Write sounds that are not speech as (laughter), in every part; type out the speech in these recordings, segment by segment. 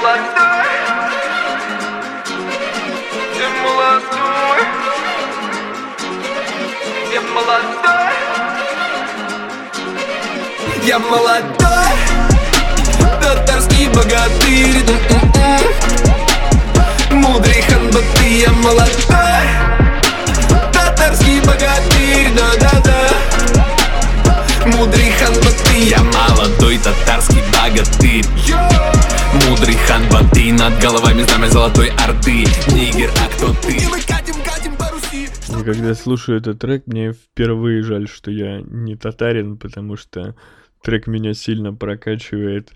молодой Я молодой Я молодой Я молодой Татарский богатырь Мудрый ханбаты Я молодой Татарский богатырь Да-да-да Мудрый ханбаты Я молодой татарский богатырь Мудрый хан Баты Над головами знамя золотой орды Нигер, а кто ты? И мы катим, катим по Руси И когда слушаю этот трек, мне впервые жаль, что я не татарин, потому что трек меня сильно прокачивает.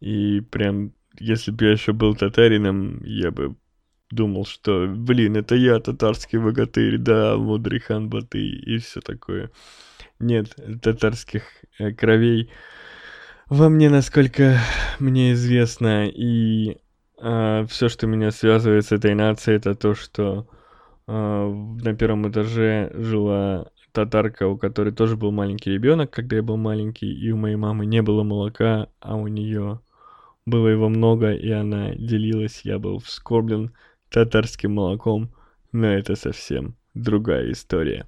И прям, если бы я еще был татарином, я бы думал, что, блин, это я, татарский богатырь, да, мудрый хан Баты и все такое. Нет, татарских э, кровей во мне, насколько мне известно, и а, все, что меня связывает с этой нацией, это то, что а, на первом этаже жила татарка, у которой тоже был маленький ребенок, когда я был маленький, и у моей мамы не было молока, а у нее было его много, и она делилась. Я был вскорблен татарским молоком, но это совсем другая история.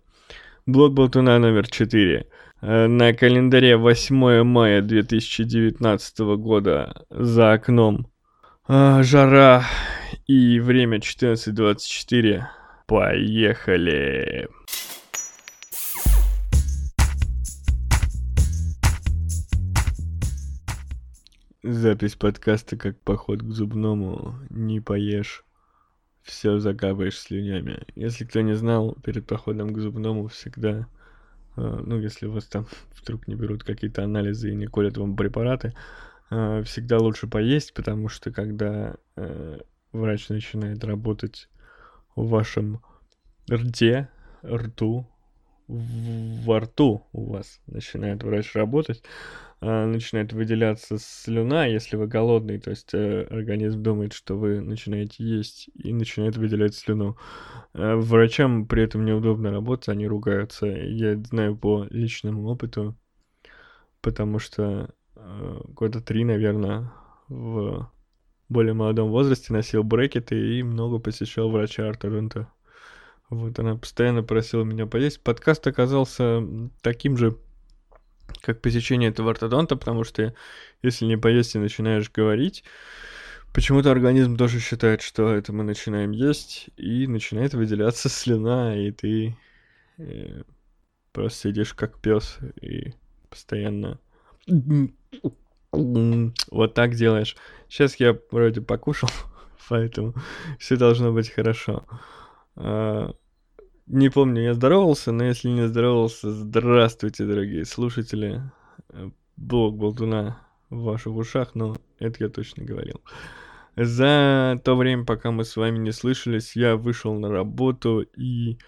Блок Болтуна номер 4. Э, на календаре 8 мая 2019 года за окном а, жара и время 14.24. Поехали! Запись подкаста как поход к зубному. Не поешь, все закапаешь слюнями. Если кто не знал, перед походом к зубному всегда ну, если вас там (laughs) вдруг не берут какие-то анализы и не колят вам препараты, э, всегда лучше поесть, потому что когда э, врач начинает работать в вашем рте, рту, во рту у вас начинает врач работать, начинает выделяться слюна, если вы голодный, то есть э, организм думает, что вы начинаете есть и начинает выделять слюну. Э, врачам при этом неудобно работать, они ругаются. Я знаю по личному опыту, потому что э, года три, наверное, в более молодом возрасте носил брекеты и много посещал врача-ортодонта. Вот она постоянно просила меня поесть. Подкаст оказался таким же как посещение этого ортодонта, потому что если не поесть и начинаешь говорить, почему-то организм тоже считает, что это мы начинаем есть, и начинает выделяться (laughs) слюна, и ты э, просто сидишь как пес и постоянно (sniffs) вот так делаешь. Сейчас я вроде покушал, (laughs) поэтому все должно быть хорошо. Не помню, я здоровался, но если не здоровался, здравствуйте, дорогие слушатели. Э, блог Болтуна в ваших ушах, но это я точно говорил. За то время, пока мы с вами не слышались, я вышел на работу, и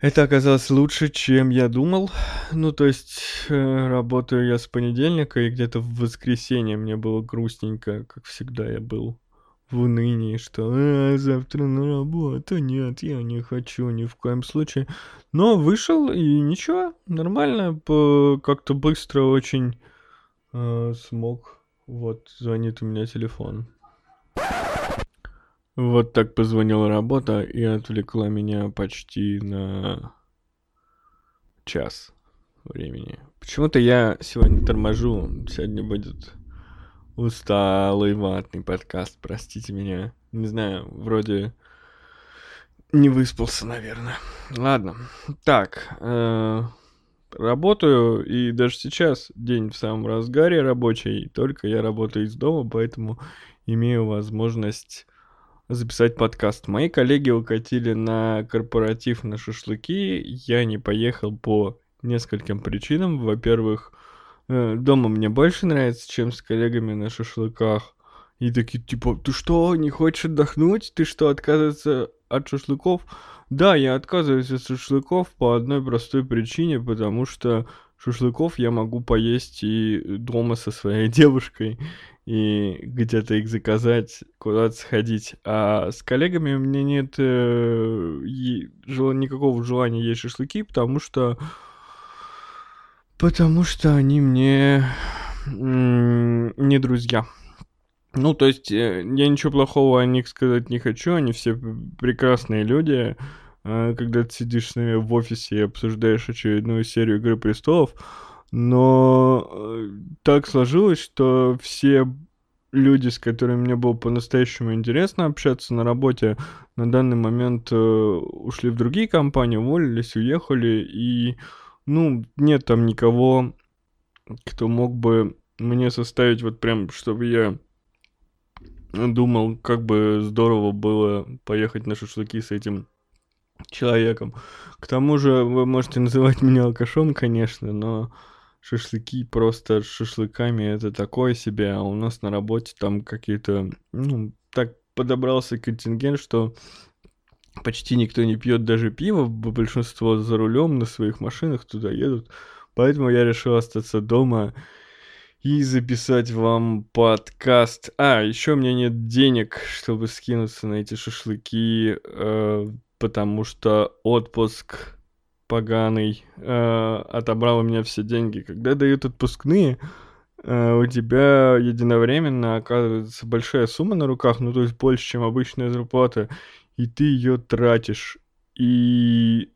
это оказалось лучше, чем я думал. Ну, то есть, э, работаю я с понедельника, и где-то в воскресенье мне было грустненько, как всегда я был в унынии, что а, завтра на работу, нет, я не хочу ни в коем случае. Но вышел и ничего, нормально, как-то быстро очень э, смог. Вот, звонит у меня телефон. Вот так позвонила работа и отвлекла меня почти на час времени. Почему-то я сегодня торможу, сегодня будет усталый ватный подкаст, простите меня. Не знаю, вроде не выспался, наверное. Ладно. Так, э, работаю, и даже сейчас день в самом разгаре рабочий, только я работаю из дома, поэтому имею возможность записать подкаст. Мои коллеги укатили на корпоратив на шашлыки, я не поехал по нескольким причинам. Во-первых, дома мне больше нравится, чем с коллегами на шашлыках. И такие, типа, ты что, не хочешь отдохнуть? Ты что, отказываться от шашлыков? Да, я отказываюсь от шашлыков по одной простой причине, потому что шашлыков я могу поесть и дома со своей (laughs) девушкой, и где-то их заказать, куда-то сходить. А с коллегами у меня нет э, никакого желания есть шашлыки, потому что Потому что они мне не друзья. Ну, то есть, э, я ничего плохого о них сказать не хочу, они все прекрасные люди. Э, когда ты сидишь с ними в офисе и обсуждаешь очередную серию Игры Престолов, но э, так сложилось, что все люди, с которыми мне было по-настоящему интересно общаться на работе, на данный момент ушли в другие компании, уволились, уехали, и, ну, нет там никого, кто мог бы мне составить вот прям, чтобы я думал, как бы здорово было поехать на шашлыки с этим человеком. К тому же вы можете называть меня алкашом, конечно, но шашлыки просто шашлыками это такое себе, а у нас на работе там какие-то, ну, так подобрался контингент, что почти никто не пьет даже пиво, большинство за рулем на своих машинах туда едут, поэтому я решил остаться дома и записать вам подкаст. А, еще у меня нет денег, чтобы скинуться на эти шашлыки, э, потому что отпуск поганый э, отобрал у меня все деньги. Когда дают отпускные, э, у тебя единовременно оказывается большая сумма на руках, ну то есть больше, чем обычная зарплата, и ты ее тратишь. И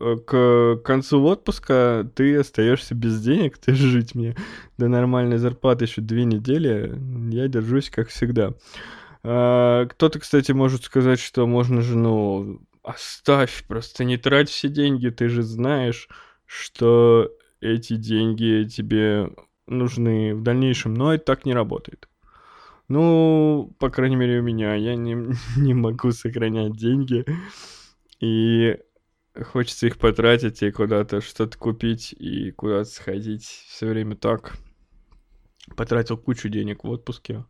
Э, к концу отпуска ты остаешься без денег, (laughs) ты жить мне до нормальной зарплаты еще две недели, я держусь как всегда. А, кто-то, кстати, может сказать, что можно же, ну, оставь, просто не трать все деньги, ты же знаешь, что эти деньги тебе нужны в дальнейшем, но это так не работает. Ну, по крайней мере, у меня. Я не, (laughs) не могу сохранять деньги. И хочется их потратить и куда-то что-то купить и куда-то сходить. Все время так. Потратил кучу денег в отпуске.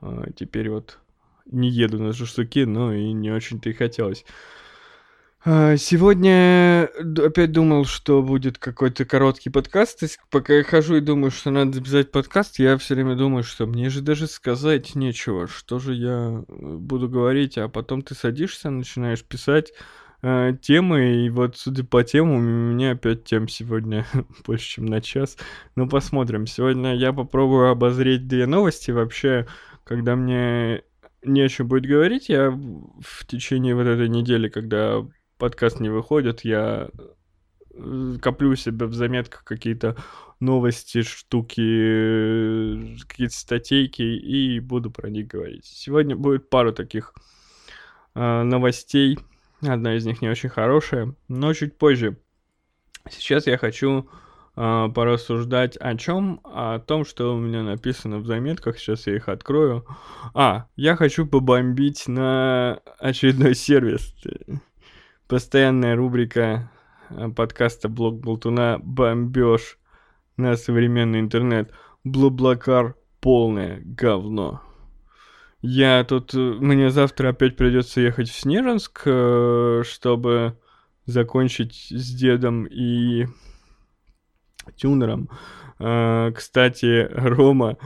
А теперь вот не еду на шашлыки, но и не очень-то и хотелось. А сегодня опять думал, что будет какой-то короткий подкаст. То есть, пока я хожу и думаю, что надо записать подкаст, я все время думаю, что мне же даже сказать нечего. Что же я э, буду говорить? А потом ты садишься, начинаешь писать э, темы, и вот, судя по темам, у меня опять тем сегодня (laughs) больше, чем на час. Ну, посмотрим. Сегодня я попробую обозреть две новости. Вообще, когда мне не о чем будет говорить, я в течение вот этой недели, когда подкаст не выходит, я э, коплю себе в заметках какие-то новости, штуки, какие-то статейки и буду про них говорить. Сегодня будет пару таких э, новостей, Одна из них не очень хорошая, но чуть позже. Сейчас я хочу э, порассуждать о чем? О том, что у меня написано в заметках. Сейчас я их открою. А, я хочу побомбить на очередной сервис. Постоянная рубрика а, подкаста Блог Болтуна «Бомбеж» на современный интернет. Блаблакар полное говно. Я тут... Э, мне завтра опять придется ехать в Снежинск, э, чтобы закончить с дедом и тюнером. Э, кстати, Рома,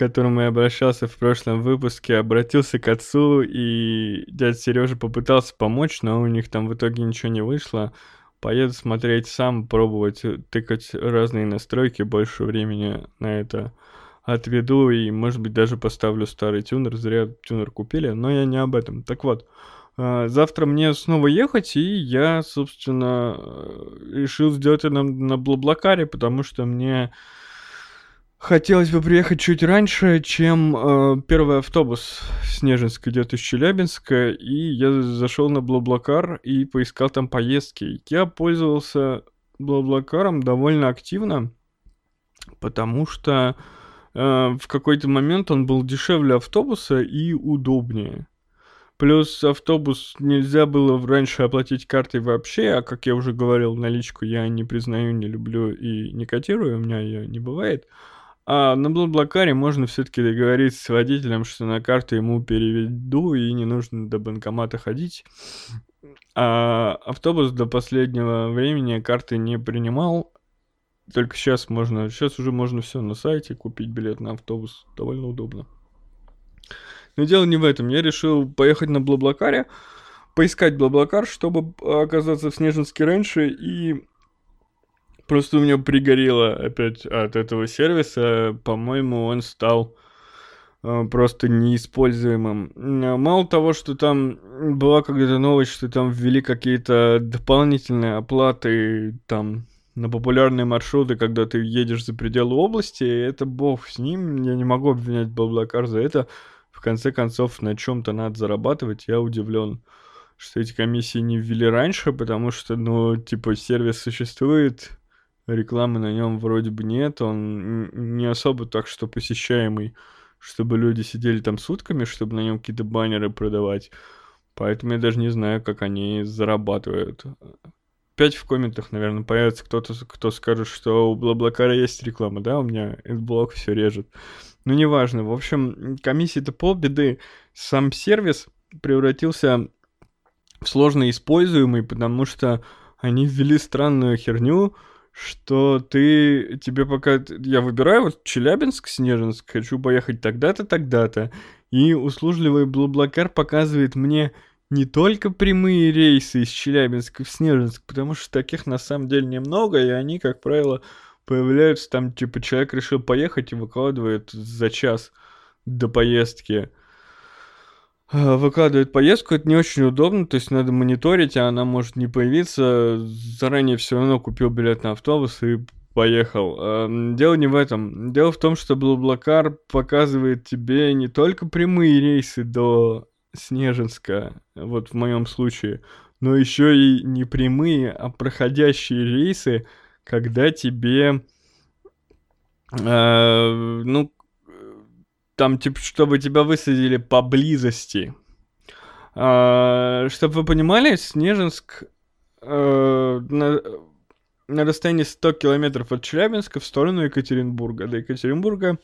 которому я обращался в прошлом выпуске, обратился к отцу, и дядя Сережа попытался помочь, но у них там в итоге ничего не вышло. Поеду смотреть сам, пробовать тыкать разные настройки, больше времени на это отведу и, может быть, даже поставлю старый тюнер. Зря тюнер купили, но я не об этом. Так вот, а, завтра мне снова ехать, и я, собственно, решил сделать это на, на Блаблакаре, потому что мне хотелось бы приехать чуть раньше, чем э, первый автобус Снежинск идет из Челябинска, и я зашел на Блаблакар и поискал там поездки. Я пользовался Блаблакаром довольно активно, потому что Э, в какой-то момент он был дешевле автобуса и удобнее. Плюс автобус нельзя было раньше оплатить картой вообще, а как я уже говорил, наличку я не признаю, не люблю и не котирую, у меня ее не бывает. А на Блаблакаре можно все-таки договориться с водителем, что на карту ему переведу и не нужно до банкомата ходить. А автобус до последнего времени карты не принимал, только сейчас можно, сейчас уже можно все на сайте купить билет на автобус, довольно удобно. Но дело не в этом. Я решил поехать на Блаблакаре, поискать Блаблакар, чтобы оказаться в Снежинске раньше, и просто у меня пригорело опять от этого сервиса. По-моему, он стал э, просто неиспользуемым. Мало того, что там была когда-то новость, что там ввели какие-то дополнительные оплаты там на популярные маршруты, когда ты едешь за пределы области, это бог с ним, я не могу обвинять Блаблакар за это. В конце концов, на чем-то надо зарабатывать, я удивлен что эти комиссии не ввели раньше, потому что, ну, типа, сервис существует, рекламы на нем вроде бы нет, он не особо так, что посещаемый, чтобы люди сидели там сутками, чтобы на нем какие-то баннеры продавать. Поэтому я даже не знаю, как они зарабатывают. Опять в комментах, наверное, появится кто-то, кто скажет, что у Блаблакара есть реклама, да, у меня блок все режет. Ну, неважно. В общем, комиссия это полбеды. Сам сервис превратился сложно используемый, потому что они ввели странную херню, что ты, тебе пока, я выбираю вот Челябинск, Снежинск, хочу поехать тогда-то, тогда-то, и услужливый Блаблакар показывает мне не только прямые рейсы из Челябинска в Снежинск, потому что таких на самом деле немного, и они, как правило, появляются там, типа, человек решил поехать и выкладывает за час до поездки выкладывает поездку, это не очень удобно, то есть надо мониторить, а она может не появиться. Заранее все равно купил билет на автобус и поехал. Эм, дело не в этом. Дело в том, что Блаблакар показывает тебе не только прямые рейсы до Снежинска, вот в моем случае, но еще и не прямые, а проходящие рейсы, когда тебе, э, ну, там, типа, чтобы тебя высадили поблизости. А, чтобы вы понимали, Снежинск а, на, на расстоянии 100 километров от Челябинска в сторону Екатеринбурга. До Екатеринбурга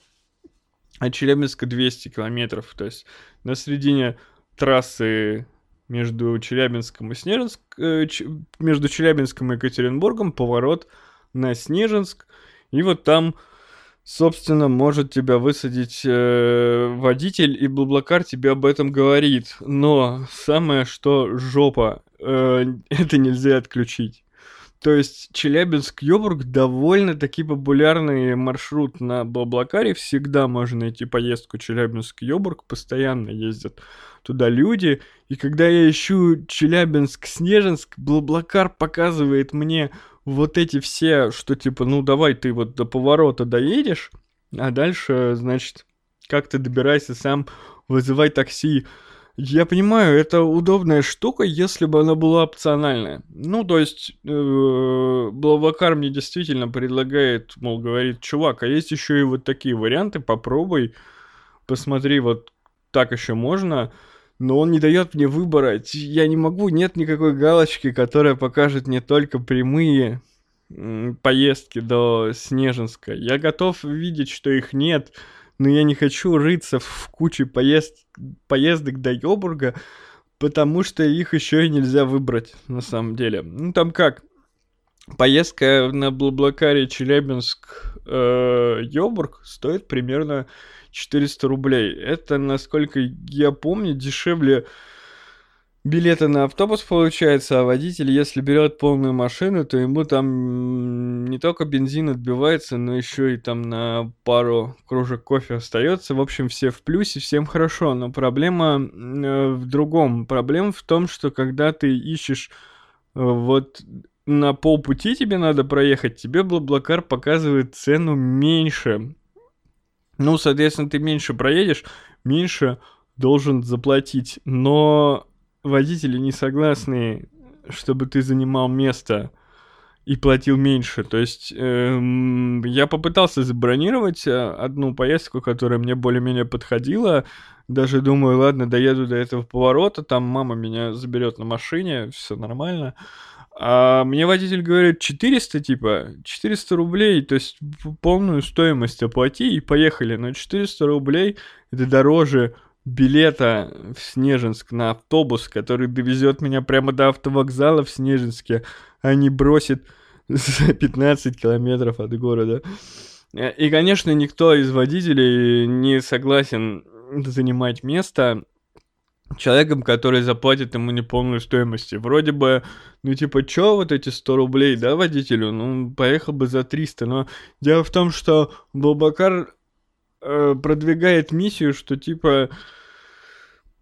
от Челябинска 200 километров. То есть на середине трассы между Челябинском и Снежинск, э, ч, между Челябинском и Екатеринбургом поворот на Снежинск. И вот там собственно, может тебя высадить э, водитель, и Блаблакар тебе об этом говорит. Но самое, что жопа, э, (laughs) это нельзя отключить. То есть Челябинск-Йобург довольно-таки популярный маршрут на Блаблакаре. Всегда можно найти поездку Челябинск-Йобург. Постоянно ездят туда люди. И когда я ищу Челябинск-Снежинск, Блаблакар показывает мне вот эти все, что типа, ну давай ты вот до поворота доедешь, а дальше, значит, как ты добирайся сам, вызывай такси. Я понимаю, это удобная штука, если бы она была опциональная. Ну, то есть, э, Блавакар мне действительно предлагает, мол, говорит, чувак, а есть еще и вот такие варианты, попробуй, посмотри, вот так еще можно но он не дает мне выбора. Я не могу, нет никакой галочки, которая покажет мне только прямые поездки до Снежинска. Я готов видеть, что их нет, но я не хочу рыться в куче поезд... поездок до Йобурга, потому что их еще и нельзя выбрать, на самом деле. Ну, там как, поездка на Блаблакаре Челябинск э, Йобург стоит примерно 400 рублей. Это, насколько я помню, дешевле билета на автобус получается, а водитель, если берет полную машину, то ему там не только бензин отбивается, но еще и там на пару кружек кофе остается. В общем, все в плюсе, всем хорошо. Но проблема э, в другом. Проблема в том, что когда ты ищешь э, вот на полпути тебе надо проехать, тебе Блаблакар показывает цену меньше. Ну, соответственно, ты меньше проедешь, меньше должен заплатить. Но водители не согласны, чтобы ты занимал место и платил меньше. То есть эм, я попытался забронировать э, одну поездку, которая мне более-менее подходила. Даже думаю, ладно, доеду до этого поворота, там мама меня заберет на машине, все нормально. А мне водитель говорит 400, типа, 400 рублей, то есть полную стоимость оплати и поехали. Но 400 рублей это дороже билета в Снежинск на автобус, который довезет меня прямо до автовокзала в Снежинске, а не бросит (laughs) за 15 километров от города. И, конечно, никто из водителей не согласен занимать место человеком, который заплатит ему неполную стоимость. Вроде бы, ну типа, чё вот эти 100 рублей, да, водителю? Ну, поехал бы за 300. Но дело в том, что Блабакар э, продвигает миссию, что типа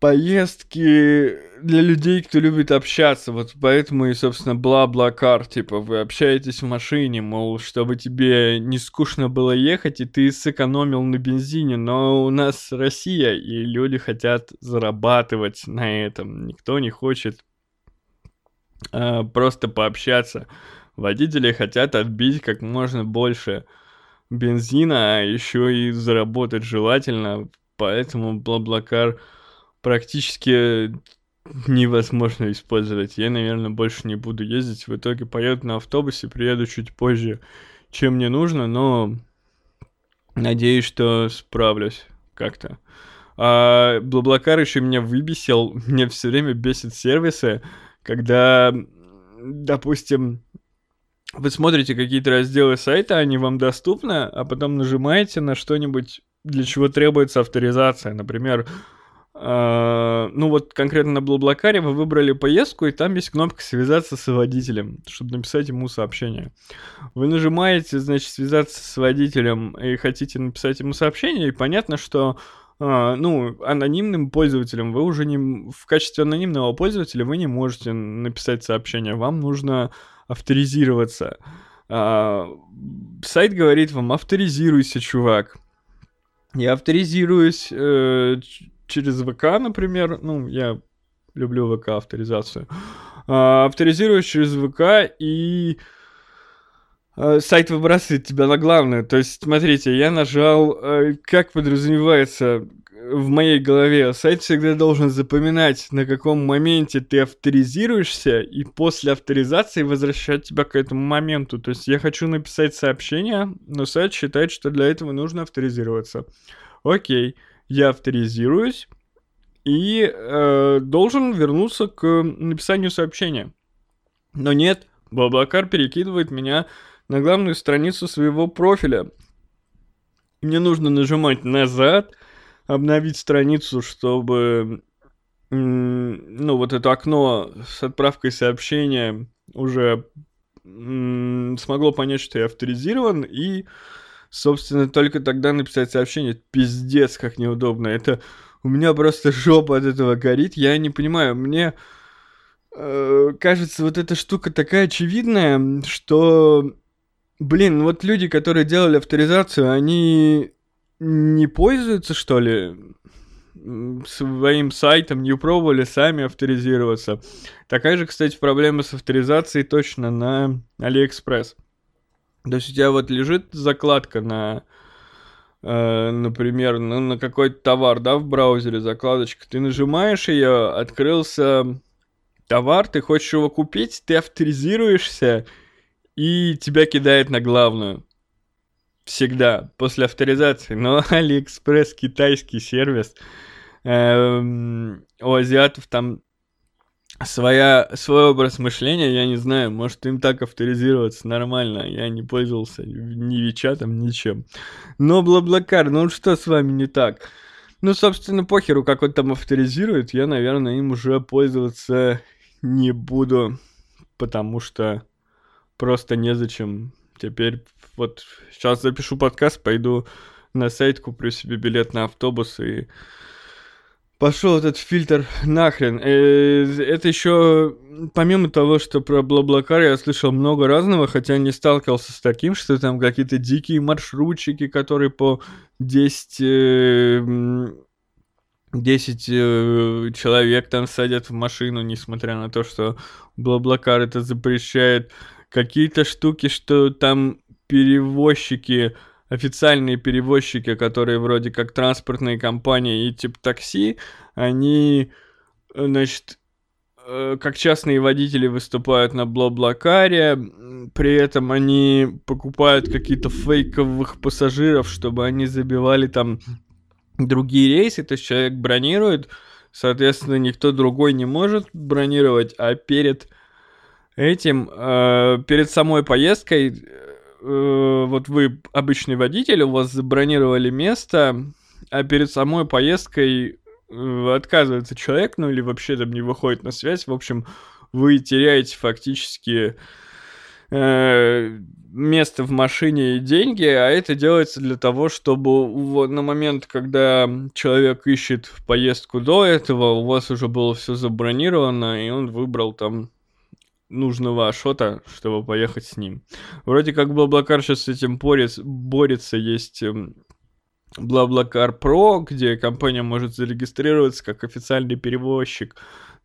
поездки для людей, кто любит общаться. Вот поэтому и, собственно, бла-бла-кар. Типа, вы общаетесь в машине, мол, чтобы тебе не скучно было ехать, и ты сэкономил на бензине. Но у нас Россия, и люди хотят зарабатывать на этом. Никто не хочет э, просто пообщаться. Водители хотят отбить как можно больше бензина, а еще и заработать желательно. Поэтому Блаблакар практически невозможно использовать. Я, наверное, больше не буду ездить. В итоге поеду на автобусе, приеду чуть позже, чем мне нужно, но надеюсь, что справлюсь как-то. А Блаблакар еще меня выбесил. (laughs) Мне все время бесит сервисы, когда, допустим, вы смотрите какие-то разделы сайта, они вам доступны, а потом нажимаете на что-нибудь, для чего требуется авторизация. Например, э, ну вот конкретно на Блаблакаре вы выбрали поездку, и там есть кнопка «Связаться с водителем», чтобы написать ему сообщение. Вы нажимаете, значит, «Связаться с водителем» и хотите написать ему сообщение, и понятно, что Uh, ну, анонимным пользователем вы уже не... В качестве анонимного пользователя вы не можете написать сообщение. Вам нужно авторизироваться. А, сайт говорит вам, авторизируйся, чувак. Я авторизируюсь э, через ВК, например. Ну, я люблю ВК авторизацию. А, авторизируюсь через ВК и э, сайт выбрасывает тебя на главную. То есть, смотрите, я нажал, э, как подразумевается, в моей голове сайт всегда должен запоминать, на каком моменте ты авторизируешься, и после авторизации возвращать тебя к этому моменту. То есть я хочу написать сообщение, но сайт считает, что для этого нужно авторизироваться. Окей, я авторизируюсь и э, должен вернуться к написанию сообщения. Но нет, Баблакар перекидывает меня на главную страницу своего профиля. Мне нужно нажимать назад, обновить страницу, чтобы ну, вот это окно с отправкой сообщения уже смогло понять, что я авторизирован, и, собственно, только тогда написать сообщение. Пиздец, как неудобно. Это у меня просто жопа от этого горит. Я не понимаю, мне э, кажется, вот эта штука такая очевидная, что, блин, вот люди, которые делали авторизацию, они не пользуются, что ли, своим сайтом, не пробовали сами авторизироваться. Такая же, кстати, проблема с авторизацией точно на Алиэкспресс. То есть у тебя вот лежит закладка на, э, например, ну, на какой-то товар, да, в браузере закладочка. Ты нажимаешь ее, открылся товар, ты хочешь его купить, ты авторизируешься, и тебя кидает на главную всегда после авторизации, но (laughs) Алиэкспресс китайский сервис. Эм, у азиатов там своя, свой образ мышления, я не знаю, может им так авторизироваться нормально, я не пользовался ни WeChat ом, ничем. Но Блаблакар, ну что с вами не так? Ну, собственно, похеру, как он там авторизирует, я, наверное, им уже пользоваться не буду, потому что просто незачем теперь вот сейчас запишу подкаст, пойду на сайт, куплю себе билет на автобус и пошел этот фильтр нахрен. Э, это еще, помимо того, что про Блаблакар я слышал много разного, хотя не сталкивался с таким, что там какие-то дикие маршрутчики, которые по 10... 10 э, человек там садят в машину, несмотря на то, что Блаблакар это запрещает. Какие-то штуки, что там перевозчики, официальные перевозчики, которые вроде как транспортные компании и типа такси, они, значит, э, как частные водители выступают на Блаблакаре, при этом они покупают какие-то фейковых пассажиров, чтобы они забивали там другие рейсы, то есть человек бронирует, соответственно, никто другой не может бронировать, а перед этим, э, перед самой поездкой э, вот вы обычный водитель, у вас забронировали место, а перед самой поездкой э, отказывается человек, ну или вообще там не выходит на связь, в общем, вы теряете фактически э, место в машине и деньги, а это делается для того, чтобы вот на момент, когда человек ищет поездку до этого, у вас уже было все забронировано, и он выбрал там нужного Ашота, чтобы поехать с ним. Вроде как Блаблакар сейчас с этим борется, борется есть Блаблакар эм, Про, где компания может зарегистрироваться как официальный перевозчик.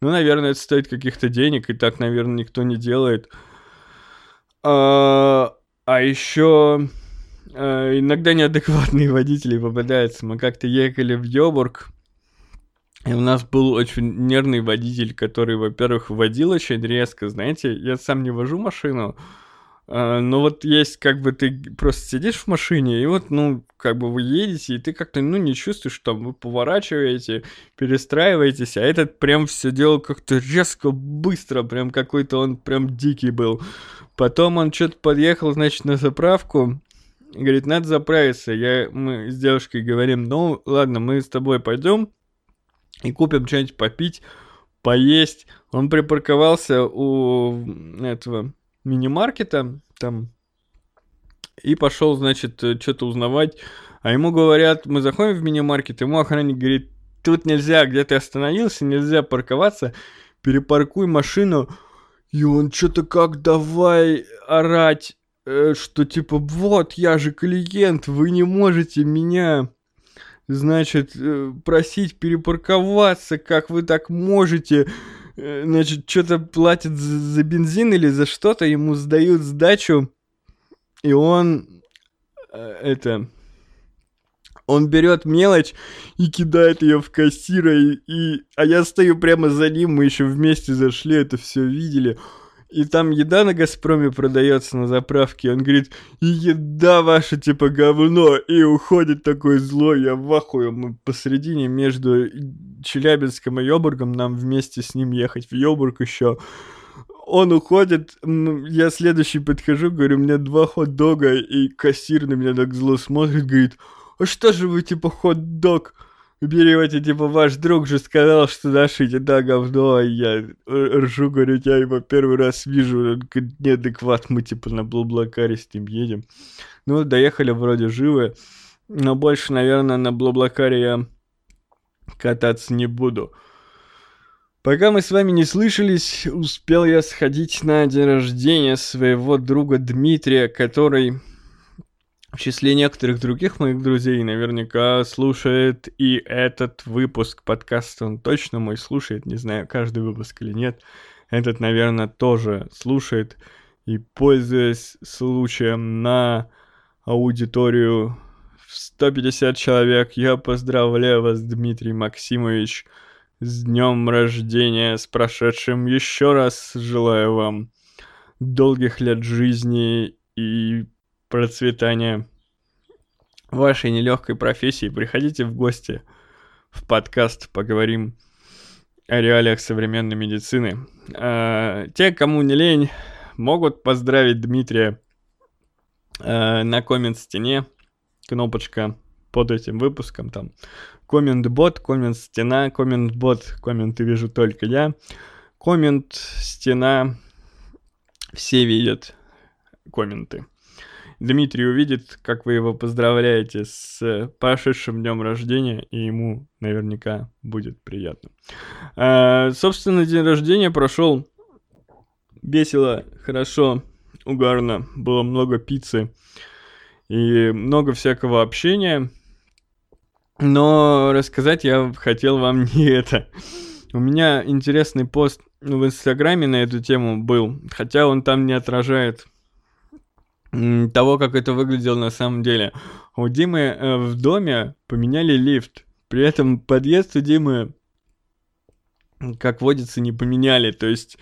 Ну, наверное, это стоит каких-то денег, и так, наверное, никто не делает. А, а еще э, иногда неадекватные (laughs) водители попадаются. Мы как-то ехали в Йобург, и у нас был очень нервный водитель, который, во-первых, водил очень резко. Знаете, я сам не вожу машину, э, но вот есть как бы ты просто сидишь в машине, и вот, ну, как бы вы едете, и ты как-то, ну, не чувствуешь, что вы поворачиваете, перестраиваетесь, а этот прям все делал как-то резко, быстро, прям какой-то он прям дикий был. Потом он что-то подъехал, значит, на заправку. Говорит, надо заправиться. Я, мы с девушкой говорим, ну ладно, мы с тобой пойдем и купим что-нибудь попить, поесть. Он припарковался у этого мини-маркета там и пошел, значит, что-то узнавать. А ему говорят, мы заходим в мини-маркет, ему охранник говорит, тут нельзя, где ты остановился, нельзя парковаться, перепаркуй машину и он что-то как давай орать, э, что типа вот я же клиент, вы не можете меня, значит, э, просить перепарковаться, как вы так можете. Э, значит, что-то платит за, за бензин или за что-то, ему сдают сдачу, и он э, это он берет мелочь и кидает ее в кассира, и, и... а я стою прямо за ним, мы еще вместе зашли, это все видели. И там еда на Газпроме продается на заправке. Он говорит, еда ваша типа говно. И уходит такой злой, я в ахуе. Мы посередине между Челябинском и Йобургом, нам вместе с ним ехать в Йобург еще. Он уходит, я следующий подхожу, говорю, меня два хот-дога, и кассир на меня так зло смотрит, говорит, а что же вы, типа, хот-дог берете, типа, ваш друг же сказал, что наши еда говно, а я ржу, говорю, я его первый раз вижу, он неадекват, мы, типа, на Блаблакаре с ним едем. Ну, доехали вроде живы, но больше, наверное, на Блаблакаре я кататься не буду. Пока мы с вами не слышались, успел я сходить на день рождения своего друга Дмитрия, который в числе некоторых других моих друзей наверняка слушает и этот выпуск подкаста. Он точно мой слушает, не знаю, каждый выпуск или нет. Этот, наверное, тоже слушает. И пользуясь случаем на аудиторию в 150 человек, я поздравляю вас, Дмитрий Максимович, с днем рождения, с прошедшим еще раз. Желаю вам долгих лет жизни и процветания вашей нелегкой профессии, приходите в гости в подкаст, поговорим о реалиях современной медицины. А, те, кому не лень, могут поздравить Дмитрия а, на коммент-стене. Кнопочка под этим выпуском там. Коммент-бот, коммент-стена, коммент-бот, комменты вижу только я. Коммент-стена, все видят комменты. Дмитрий увидит, как вы его поздравляете с прошедшим днем рождения, и ему наверняка будет приятно. А, собственно, день рождения прошел весело, хорошо, угарно. Было много пиццы и много всякого общения. Но рассказать я хотел вам (laughs) не это. У меня интересный пост в Инстаграме на эту тему был, хотя он там не отражает того, как это выглядело на самом деле. У Димы э, в доме поменяли лифт. При этом подъезд у Димы, как водится, не поменяли. То есть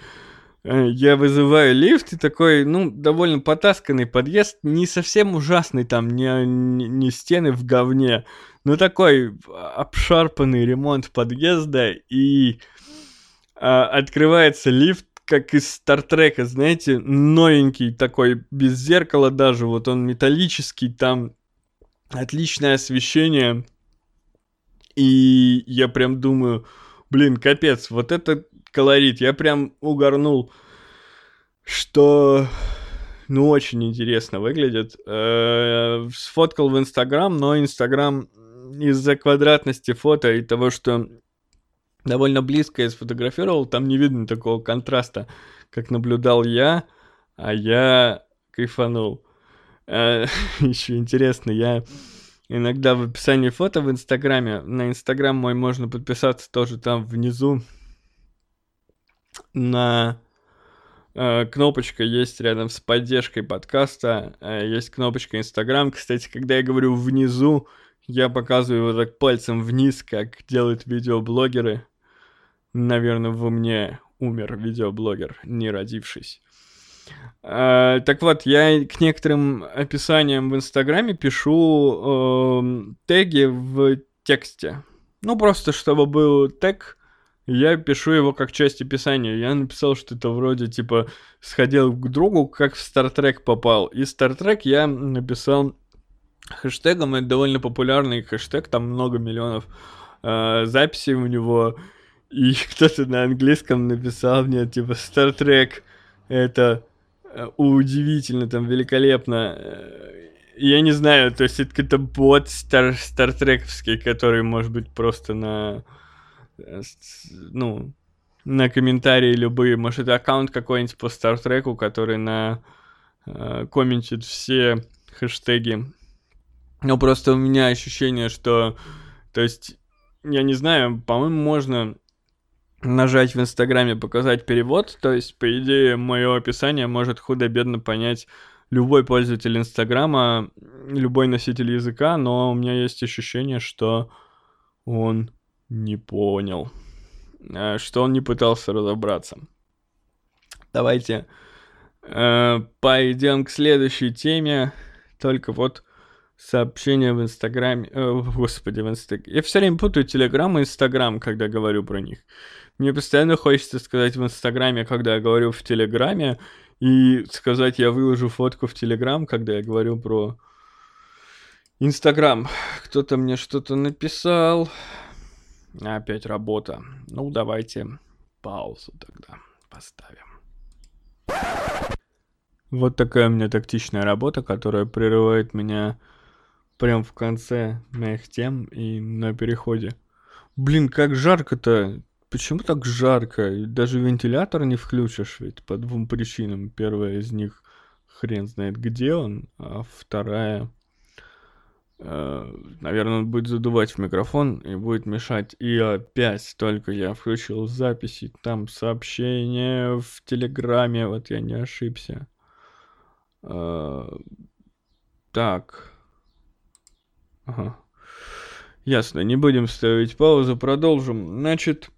э, я вызываю лифт и такой, ну, довольно потасканный подъезд, не совсем ужасный там, не, не, стены в говне, но такой обшарпанный ремонт подъезда и а, открывается лифт, как из Стартрека, знаете, новенький такой, без зеркала даже, вот он металлический, там отличное освещение. И я прям думаю, блин, капец, вот это колорит, я прям угорнул, что ну, очень интересно выглядит. Э, сфоткал в Инстаграм, но Инстаграм из-за квадратности фото и того, что довольно близко я сфотографировал, там не видно такого контраста, как наблюдал я, а я кайфанул. Э, (laughs) Еще интересно, я иногда в описании фото в Инстаграме, на Инстаграм мой можно подписаться тоже там внизу на э, кнопочка есть рядом с поддержкой подкаста, э, есть кнопочка Инстаграм. Кстати, когда я говорю внизу, я показываю вот так пальцем вниз, как делают видеоблогеры. Наверное, во мне умер видеоблогер, не родившись. Uh, так вот, я к некоторым описаниям в Инстаграме пишу uh, теги в тексте. Ну, просто чтобы был тег, я пишу его как часть описания. Я написал, что это вроде типа сходил к другу, как в Стартрек попал. И Стартрек я написал хэштегом, это довольно популярный хэштег, там много миллионов uh, записей у него. И (laughs) кто-то на английском написал мне, типа, Star Trek это Э, удивительно, там великолепно. Э, я не знаю, то есть это какой-то бот стар стартрековский, который может быть просто на, э, ну, на комментарии любые. Может, это аккаунт какой-нибудь по Стартреку, который на э, комментит все хэштеги. Но просто у меня ощущение, что, то есть, я не знаю, по-моему, можно нажать в Инстаграме показать перевод, то есть, по идее, мое описание может худо-бедно понять любой пользователь Инстаграма, любой носитель языка, но у меня есть ощущение, что он не понял, э, что он не пытался разобраться. Давайте э, пойдем к следующей теме. Только вот сообщения в Инстаграме. Э, господи, в Инстаграме. Я все время путаю Телеграм и Инстаграм, когда говорю про них. Мне постоянно хочется сказать в Инстаграме, когда я говорю в Телеграме, и сказать, я выложу фотку в Телеграм, когда я говорю про Инстаграм. Кто-то мне что-то написал. Опять работа. Ну, давайте паузу тогда поставим. Вот такая у меня тактичная работа, которая прерывает меня прям в конце моих тем и на переходе. Блин, как жарко-то. Почему так жарко? Даже вентилятор не включишь ведь по двум причинам. Первая из них хрен знает где он, а вторая, э, наверное, он будет задувать в микрофон и будет мешать. И опять только я включил записи, там сообщение в Телеграме, вот я не ошибся. Э, так. Ага. Ясно, не будем ставить паузу, продолжим. Значит,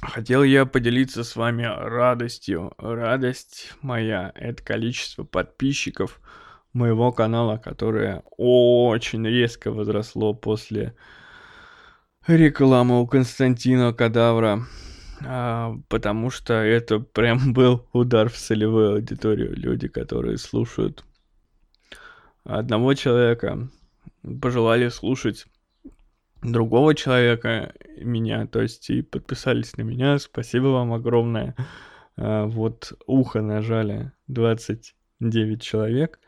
Хотел я поделиться с вами радостью. Радость моя — это количество подписчиков моего канала, которое очень резко возросло после рекламы у Константина Кадавра. А, потому что это прям (laughs) был удар в целевую аудиторию. Люди, которые слушают одного человека, пожелали слушать другого человека, меня, то есть и подписались на меня, спасибо вам огромное. А, вот ухо нажали 29 человек,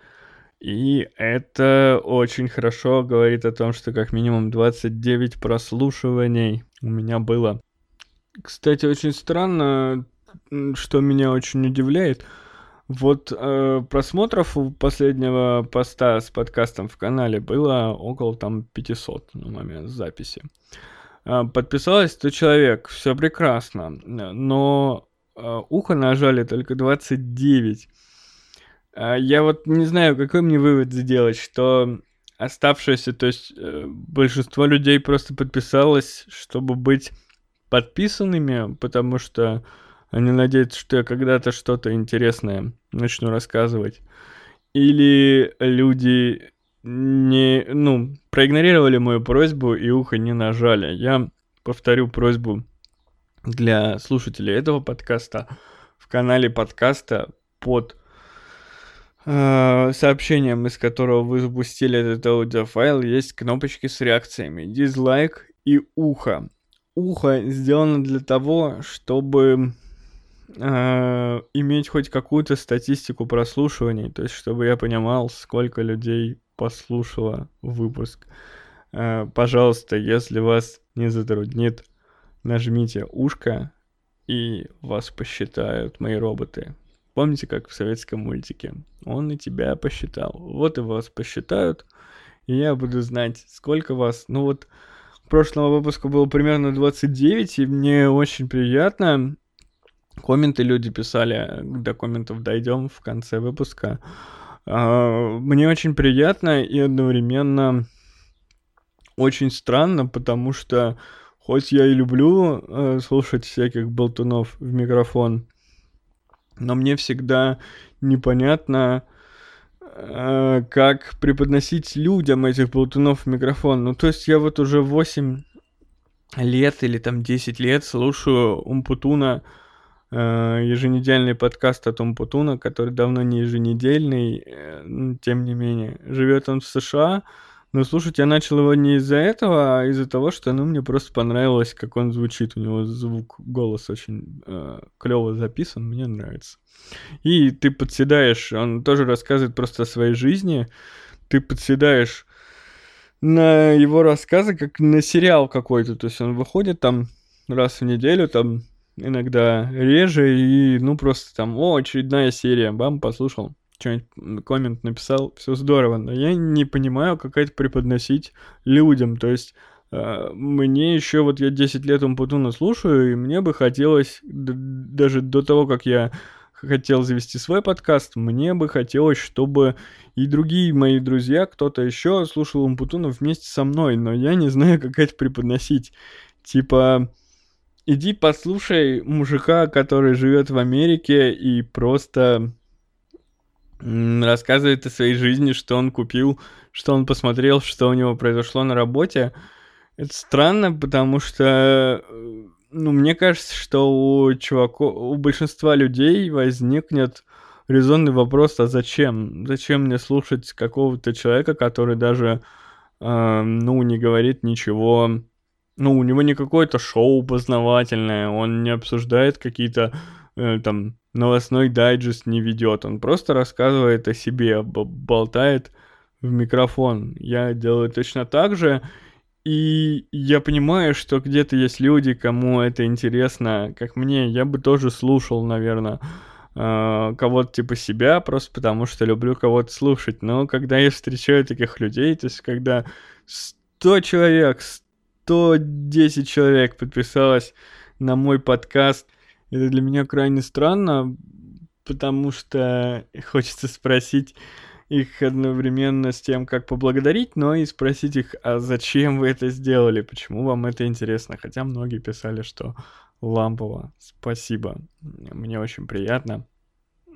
и это очень хорошо говорит о том, что как минимум 29 прослушиваний у меня было. Кстати, очень странно, что меня очень удивляет – вот э, просмотров у последнего поста с подкастом в канале было около там 500 на момент записи. Э, подписалось 100 человек, все прекрасно, но э, ухо нажали только 29. Э, я вот не знаю, какой мне вывод сделать, что оставшееся, то есть э, большинство людей просто подписалось, чтобы быть подписанными, потому что они надеются, что я когда-то что-то интересное начну рассказывать. Или люди не, ну, проигнорировали мою просьбу и ухо не нажали. Я повторю просьбу для слушателей этого подкаста в канале подкаста под э, сообщением, из которого вы запустили этот аудиофайл, есть кнопочки с реакциями. Дизлайк и ухо. Ухо сделано для того, чтобы э, иметь хоть какую-то статистику прослушиваний, то есть чтобы я понимал, сколько людей послушало выпуск. Э, пожалуйста, если вас не затруднит, нажмите ушко, и вас посчитают мои роботы. Помните, как в советском мультике? Он и тебя посчитал. Вот и вас посчитают, и я буду знать, сколько вас. Ну вот, прошлого выпуска было примерно 29, и мне очень приятно. Комменты люди писали, до комментов дойдем в конце выпуска. А, мне очень приятно и одновременно очень странно, потому что хоть я и люблю э, слушать всяких болтунов в микрофон, но мне всегда непонятно, э, как преподносить людям этих болтунов в микрофон. Ну, то есть я вот уже 8 лет или там 10 лет слушаю Умпутуна, еженедельный подкаст от Умпутуна, который давно не еженедельный, э, тем не менее. Живет он в США, но слушать я начал его не из-за этого, а из-за того, что ну, мне просто понравилось, как он звучит. У него звук, голос очень э, клево записан, мне нравится. И ты подседаешь, он тоже рассказывает просто о своей жизни. Ты подседаешь на его рассказы, как на сериал какой-то. То есть он выходит там раз в неделю, там иногда реже, и ну просто там, о, очередная серия, бам, послушал что-нибудь коммент написал, все здорово, но я не понимаю, как это преподносить людям. То есть э, мне еще вот я 10 лет Умпутуна слушаю, и мне бы хотелось, даже до того, как я хотел завести свой подкаст, мне бы хотелось, чтобы и другие мои друзья, кто-то еще слушал Умпутуна вместе со мной, но я не знаю, (laughs) как это преподносить. Типа, иди послушай мужика, который живет в Америке и просто рассказывает о своей жизни, что он купил, что он посмотрел, что у него произошло на работе. Это странно, потому что, э, ну, мне кажется, что у чуваков, у большинства людей возникнет резонный вопрос, а зачем? Зачем мне слушать какого-то человека, который даже, э, ну, не говорит ничего, ну, у него не какое-то шоу познавательное, он не обсуждает какие-то, э, там, новостной дайджест не ведет, он просто рассказывает о себе, болтает в микрофон. Я делаю точно так же, и я понимаю, что где-то есть люди, кому это интересно, как мне, я бы тоже слушал, наверное, э, кого-то типа себя, просто потому что люблю кого-то слушать. Но когда я встречаю таких людей, то есть когда 100 человек, 110 человек подписалось на мой подкаст – это для меня крайне странно, потому что хочется спросить их одновременно с тем, как поблагодарить, но и спросить их, а зачем вы это сделали, почему вам это интересно. Хотя многие писали, что лампово. Спасибо. Мне очень приятно.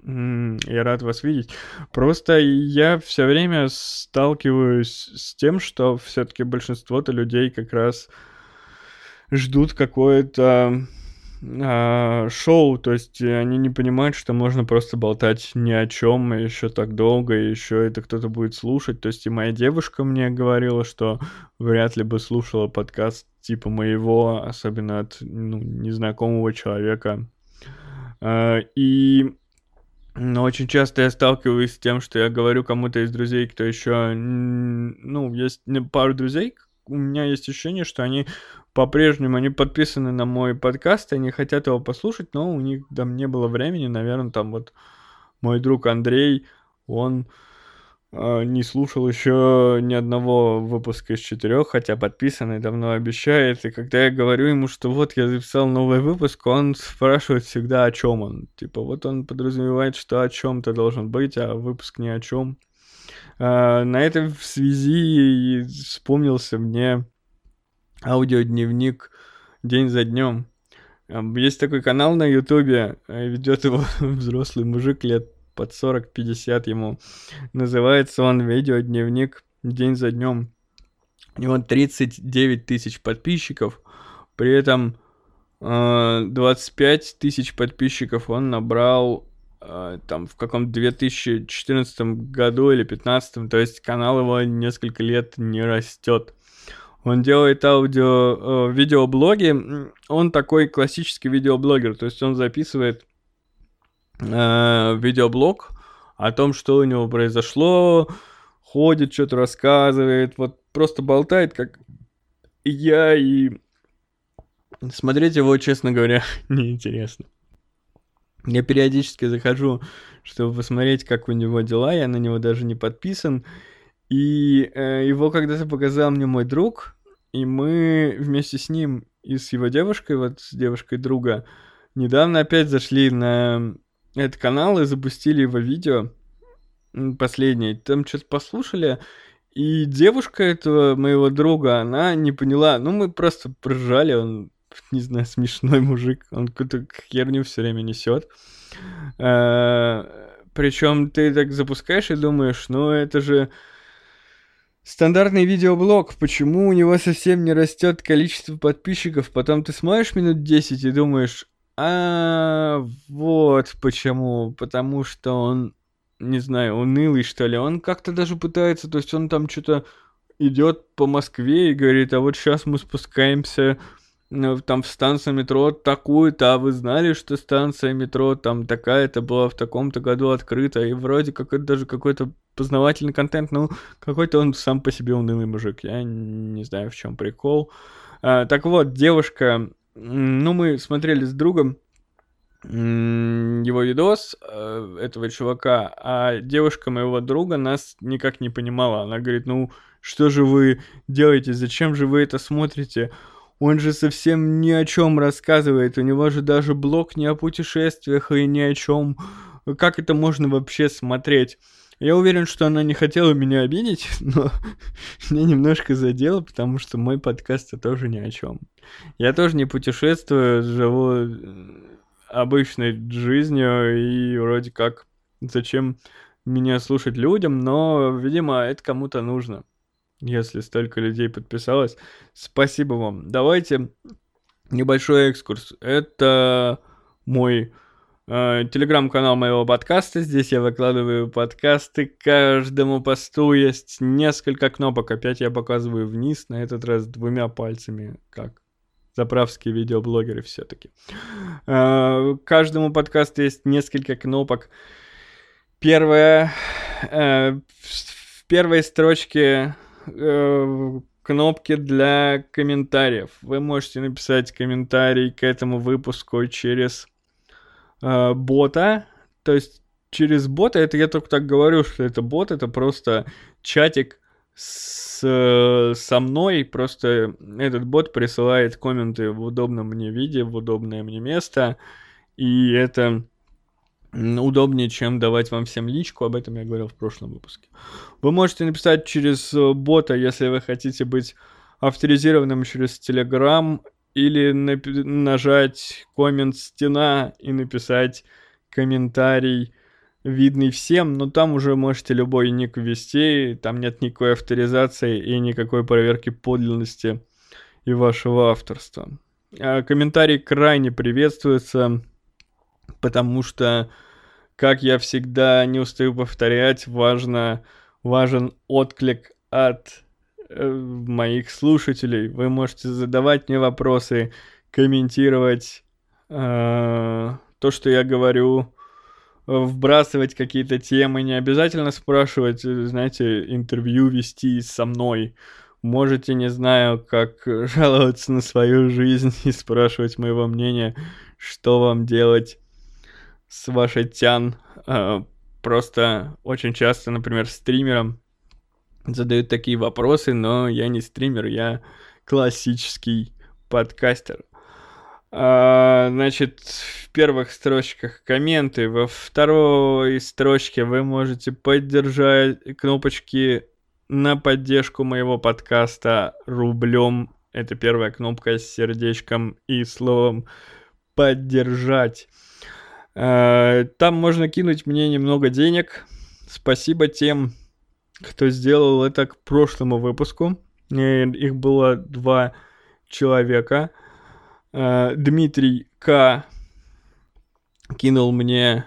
Я рад вас видеть. Просто я все время сталкиваюсь с тем, что все-таки большинство-то людей как раз ждут какое-то а, шоу, то есть они не понимают, что можно просто болтать ни о чем еще так долго, и еще это кто-то будет слушать. То есть и моя девушка мне говорила, что вряд ли бы слушала подкаст типа моего, особенно от ну, незнакомого человека. А, и но очень часто я сталкиваюсь с тем, что я говорю кому-то из друзей, кто еще, ну, есть пару друзей, у меня есть ощущение, что они по-прежнему, они подписаны на мой подкаст, они хотят его послушать, но у них там не было времени, наверное, там вот мой друг Андрей, он не слушал еще ни одного выпуска из четырех, хотя подписанный давно обещает. И когда я говорю ему, что вот я записал новый выпуск, он спрашивает всегда, о чем он. Типа, вот он подразумевает, что о чем-то должен быть, а выпуск ни о чем. А, на этой связи вспомнился мне аудиодневник день за днем. Есть такой канал на Ютубе, э, ведет его (laughs) взрослый мужик лет под 40-50 ему. Называется он «Видеодневник день за днем». У него 39 тысяч подписчиков, при этом 25 э, тысяч подписчиков он набрал Э, там в каком 2014 году или 2015, то есть канал его несколько лет не растет. Он делает аудио, э, видеоблоги, он такой классический видеоблогер, то есть он записывает э, видеоблог о том, что у него произошло, ходит, что-то рассказывает, вот просто болтает, как я, и смотреть его, честно говоря, (laughs) неинтересно. Я периодически захожу, чтобы посмотреть, как у него дела, я на него даже не подписан, и э, его когда-то показал мне мой друг, и мы вместе с ним и с его девушкой, вот с девушкой друга, недавно опять зашли на этот канал и запустили его видео последнее. Там что-то послушали, и девушка этого моего друга, она не поняла. Ну, мы просто прожали, он, (laughs) не знаю, смешной мужик, он какую-то херню все время несет. А, Причем ты так запускаешь и думаешь, ну это же Стандартный видеоблог, почему у него совсем не растет количество подписчиков, потом ты смотришь минут 10 и думаешь, а вот почему, потому что он, не знаю, унылый что ли, он как-то даже пытается, то есть он там что-то идет по Москве и говорит, а вот сейчас мы спускаемся ну, там в станцию метро такую-то, а вы знали, что станция метро там такая-то была в таком-то году открыта, и вроде как это даже какой-то познавательный контент, ну, какой-то он сам по себе унылый мужик, я не знаю, в чем прикол. А, так вот, девушка, ну, мы смотрели с другом его видос э, этого чувака, а девушка моего друга нас никак не понимала. Она говорит, ну, что же вы делаете, зачем же вы это смотрите? Он же совсем ни о чем рассказывает. У него же даже блог не о путешествиях и ни о чем. Как это можно вообще смотреть? Я уверен, что она не хотела меня обидеть, (laughs) но меня немножко задело, потому что мой подкаст -то тоже ни о чем. Я тоже не путешествую, живу э, обычной жизнью и вроде как зачем меня слушать людям, но, видимо, это кому-то нужно если столько людей подписалось. Спасибо вам. Давайте небольшой экскурс. Это мой телеграм-канал моего подкаста. Здесь я выкладываю подкасты. Каждому посту есть несколько кнопок. Опять я показываю вниз, на этот раз двумя пальцами, как заправские видеоблогеры все-таки. Э, каждому подкасту есть несколько кнопок. Первая э, в первой строчке э, кнопки для комментариев. Вы можете написать комментарий к этому выпуску через э, бота. То есть через бота, это я только так говорю, что это бот, это просто чатик с, со мной. Просто этот бот присылает комменты в удобном мне виде, в удобное мне место. И это удобнее, чем давать вам всем личку, об этом я говорил в прошлом выпуске. Вы можете написать через э, бота, если вы хотите быть авторизированным через Telegram, или нажать коммент стена и написать комментарий, видный всем, но там уже можете любой ник ввести, там нет никакой авторизации и никакой проверки подлинности и вашего авторства. А комментарий крайне приветствуется, потому что как я всегда не устаю повторять, важно, важен отклик от моих слушателей. Вы можете задавать мне вопросы, комментировать э, то, что я говорю, вбрасывать какие-то темы, не обязательно спрашивать, знаете, интервью вести со мной. Можете, не знаю, как (laughs) жаловаться на свою жизнь и спрашивать моего мнения, что вам делать с вашей тян. Э, просто очень часто, например, стримерам задают такие вопросы, но я не стример, я классический подкастер. А, значит, в первых строчках комменты, во второй строчке вы можете поддержать кнопочки на поддержку моего подкаста рублем. Это первая кнопка с сердечком и словом поддержать. Э, там можно кинуть мне немного денег. Спасибо тем, кто сделал это к прошлому выпуску. Э, их было два человека. Э, Дмитрий К. кинул мне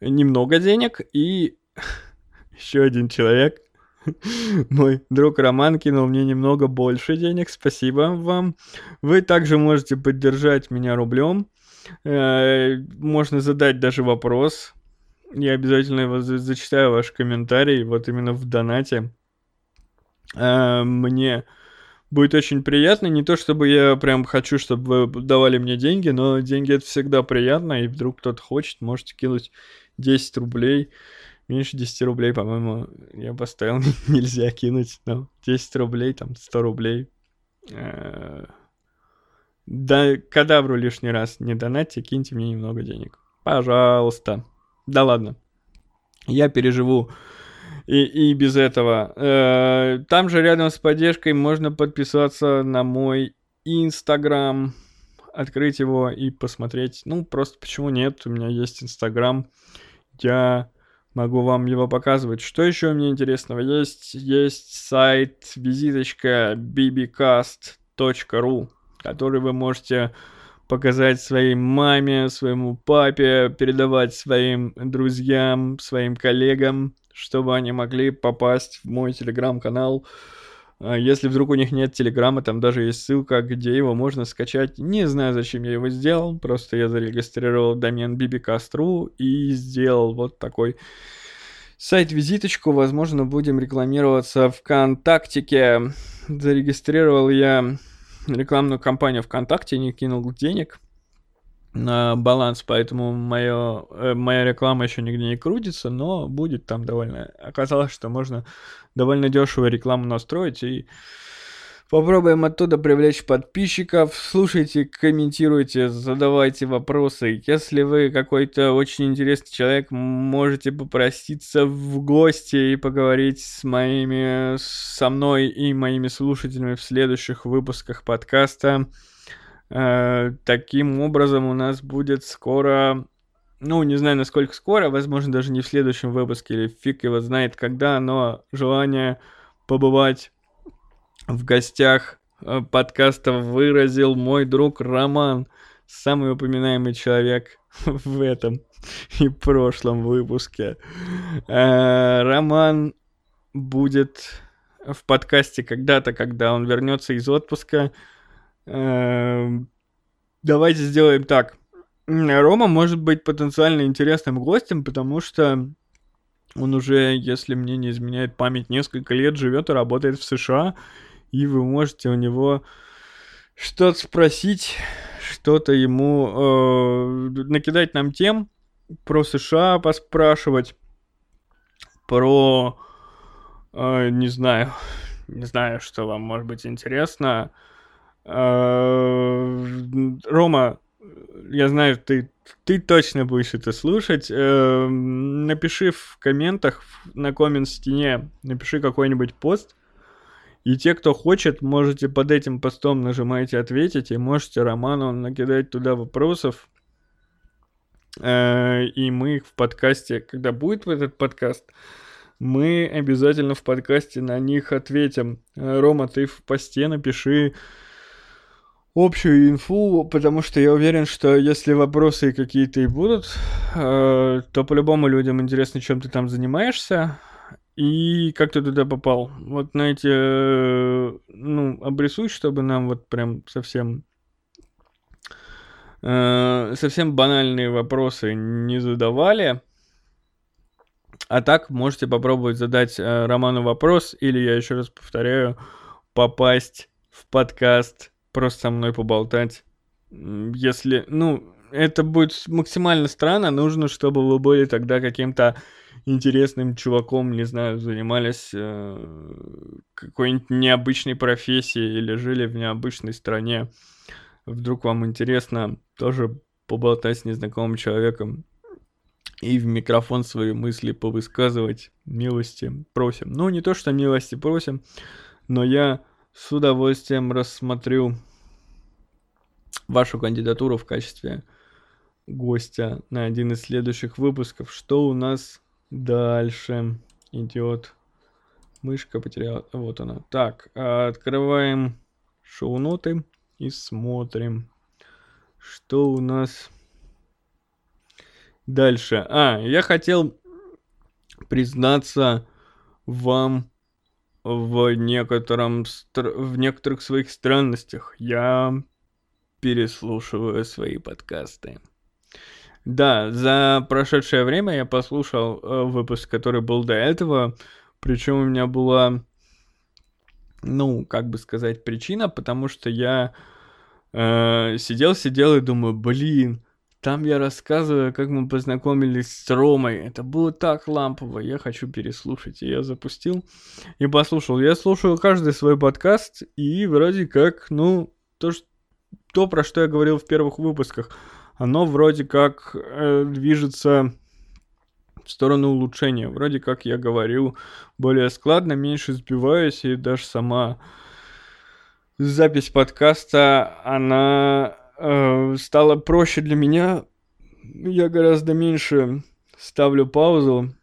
немного денег, и (laughs) еще один человек, (laughs) мой друг Роман, кинул мне немного больше денег. Спасибо вам. Вы также можете поддержать меня рублем. Э, можно задать даже вопрос. Я обязательно его зачитаю ваш комментарий, вот именно в донате. Э, мне будет очень приятно. Не то чтобы я прям хочу, чтобы вы давали мне деньги, но деньги это всегда приятно, и вдруг кто-то хочет, можете кинуть 10 рублей. Меньше 10 рублей, по-моему, я поставил, (laughs) нельзя кинуть, но 10 рублей, там, 100 рублей. Э, да, кадавру лишний раз не донатьте, киньте мне немного денег. Пожалуйста. Да ладно. Я переживу и, и без этого. Э, там же рядом с поддержкой можно подписаться на мой Инстаграм, открыть его и посмотреть. Ну, просто почему нет? У меня есть Инстаграм. Я могу вам его показывать. Что еще меня интересного есть? Есть сайт визиточка bbcast.ru, который вы можете показать своей маме, своему папе, передавать своим друзьям, своим коллегам чтобы они могли попасть в мой телеграм-канал. А, если вдруг у них нет телеграма, там даже есть ссылка, где его можно скачать. Не знаю, зачем я его сделал, просто я зарегистрировал домен bbcast.ru и сделал вот такой сайт-визиточку. Возможно, будем рекламироваться ВКонтактике. Зарегистрировал я рекламную кампанию ВКонтакте, не кинул денег на баланс, поэтому моё, э, моя реклама еще нигде не крутится, но будет там довольно... Оказалось, что можно довольно дешево рекламу настроить и попробуем оттуда привлечь подписчиков. Слушайте, комментируйте, задавайте вопросы. Если вы какой-то очень интересный человек, можете попроситься в гости и поговорить с моими, со мной и моими слушателями в следующих выпусках подкаста. Э, таким образом, у нас будет скоро, ну, не знаю, насколько скоро, возможно, даже не в следующем выпуске, или фиг его знает когда, но желание побывать в гостях э, подкаста выразил мой друг Роман, самый упоминаемый человек (laughs) в этом и прошлом выпуске. Э, Роман будет в подкасте когда-то, когда он вернется из отпуска. Эм, давайте сделаем так. Рома может быть потенциально интересным гостем, потому что он уже, если мне не изменяет память, несколько лет живет и работает в США, и вы можете у него что-то спросить, что-то ему э, накидать нам тем про США поспрашивать, про э, не знаю, не знаю, что вам может быть интересно. Э, Рома, я знаю, ты, ты точно будешь это слушать. Э, напиши в комментах на коммент-стене, напиши какой-нибудь пост. И те, кто хочет, можете под этим постом нажимаете ответить, и можете Роману накидать туда вопросов. Э, и мы в подкасте, когда будет этот подкаст, мы обязательно в подкасте на них ответим. Рома, ты в посте напиши общую инфу, потому что я уверен, что если вопросы какие-то и будут, э, то по-любому людям интересно, чем ты там занимаешься и как ты туда попал. Вот на эти, э, ну, обрисуй, чтобы нам вот прям совсем э, совсем банальные вопросы не задавали. А так можете попробовать задать э, Роману вопрос, или я еще раз повторяю, попасть в подкаст просто со мной поболтать. Если, ну, это будет максимально странно, нужно, чтобы вы были тогда каким-то интересным чуваком, не знаю, занимались э, какой-нибудь необычной профессией или жили в необычной стране. Вдруг вам интересно тоже поболтать с незнакомым человеком и в микрофон свои мысли повысказывать. Милости просим. Ну, не то, что милости просим, но я с удовольствием рассмотрю вашу кандидатуру в качестве гостя на один из следующих выпусков. Что у нас дальше идет? Мышка потеряла. Вот она. Так, открываем шоу-ноты и смотрим, что у нас дальше. А, я хотел признаться вам в некотором в некоторых своих странностях. Я переслушиваю свои подкасты. Да, за прошедшее время я послушал э, выпуск, который был до этого. Причем у меня была, ну, как бы сказать, причина, потому что я э, сидел, сидел и думаю, блин, там я рассказываю, как мы познакомились с Ромой. Это было так лампово, я хочу переслушать. И я запустил и послушал. Я слушаю каждый свой подкаст, и вроде как, ну, то, что, то про что я говорил в первых выпусках – оно вроде как э, движется в сторону улучшения. Вроде как я говорил более складно, меньше сбиваюсь, и даже сама запись подкаста, она э, стала проще для меня. Я гораздо меньше ставлю паузу,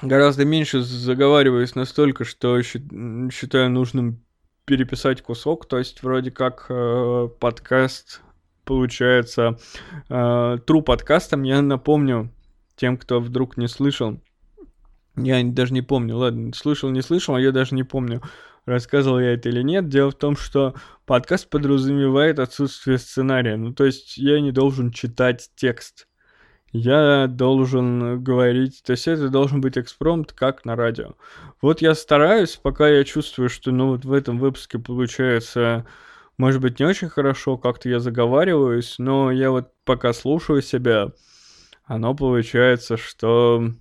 гораздо меньше заговариваюсь настолько, что считаю нужным переписать кусок. То есть вроде как э, подкаст получается, э, True подкастом. Я напомню тем, кто вдруг не слышал. Я даже не помню, ладно, слышал, не слышал, а я даже не помню, рассказывал я это или нет. Дело в том, что подкаст подразумевает отсутствие сценария. Ну, то есть я не должен читать текст. Я должен говорить, то есть это должен быть экспромт, как на радио. Вот я стараюсь, пока я чувствую, что ну вот в этом выпуске получается может быть, не очень хорошо, как-то я заговариваюсь, но я вот пока слушаю себя, оно получается, что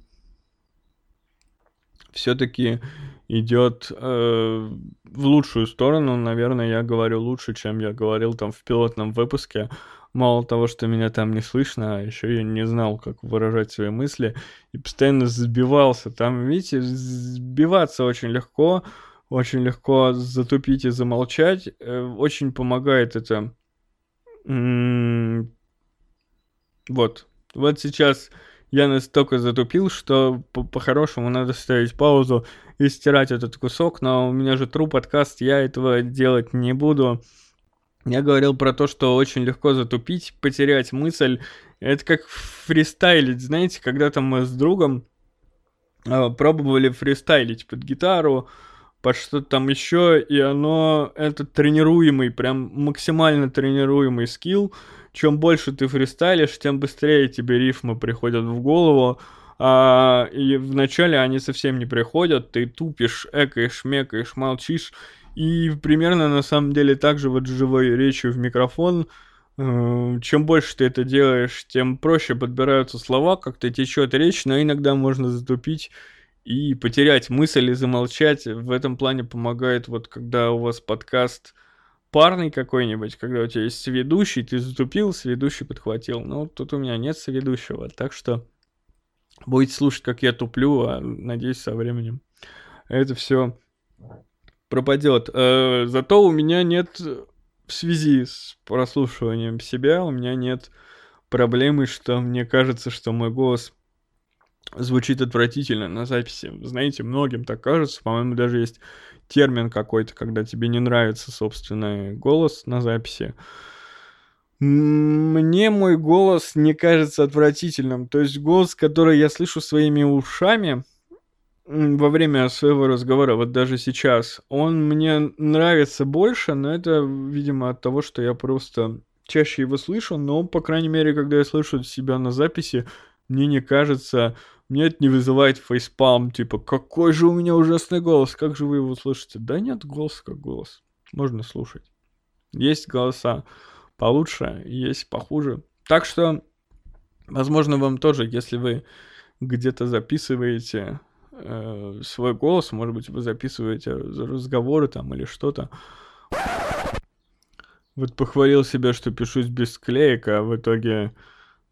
все-таки идет э, в лучшую сторону. Наверное, я говорю лучше, чем я говорил там в пилотном выпуске. Мало того, что меня там не слышно, а еще я не знал, как выражать свои мысли и постоянно сбивался. Там, видите, сбиваться очень легко очень легко затупить и замолчать. Э, очень помогает это. Вот. Вот сейчас я настолько затупил, что по-хорошему надо ставить паузу и стирать этот кусок, но у меня же true подкаст, я этого делать не буду. Я говорил про то, что очень легко затупить, потерять мысль. Это как фристайлить, знаете, когда-то мы с другом э, пробовали фристайлить под гитару, под что-то там еще, и оно, это тренируемый, прям максимально тренируемый скилл. Чем больше ты фристайлишь, тем быстрее тебе рифмы приходят в голову. А, и вначале они совсем не приходят, ты тупишь, экаешь, мекаешь, молчишь. И примерно на самом деле так же вот живой речью в микрофон, э, чем больше ты это делаешь, тем проще подбираются слова, как-то течет речь, но иногда можно затупить и потерять мысль и замолчать. В этом плане помогает вот когда у вас подкаст парный какой-нибудь, когда у тебя есть сведущий, ты затупил, сведущий подхватил. Ну, тут у меня нет сведущего, так что будете слушать, как я туплю, а надеюсь, со временем это все пропадет. Э, зато у меня нет в связи с прослушиванием себя, у меня нет проблемы, что мне кажется, что мой голос звучит отвратительно на записи. Знаете, многим так кажется. По-моему, даже есть термин какой-то, когда тебе не нравится собственный голос на записи. Мне мой голос не кажется отвратительным. То есть голос, который я слышу своими ушами во время своего разговора, вот даже сейчас, он мне нравится больше, но это, видимо, от того, что я просто чаще его слышу, но, по крайней мере, когда я слышу себя на записи, мне не кажется мне это не вызывает фейспалм, типа, какой же у меня ужасный голос, как же вы его слышите? Да нет, голос как голос, можно слушать. Есть голоса получше, есть похуже. Так что, возможно, вам тоже, если вы где-то записываете э, свой голос, может быть, вы записываете разговоры там или что-то. Вот похвалил себя, что пишусь без склеек, а в итоге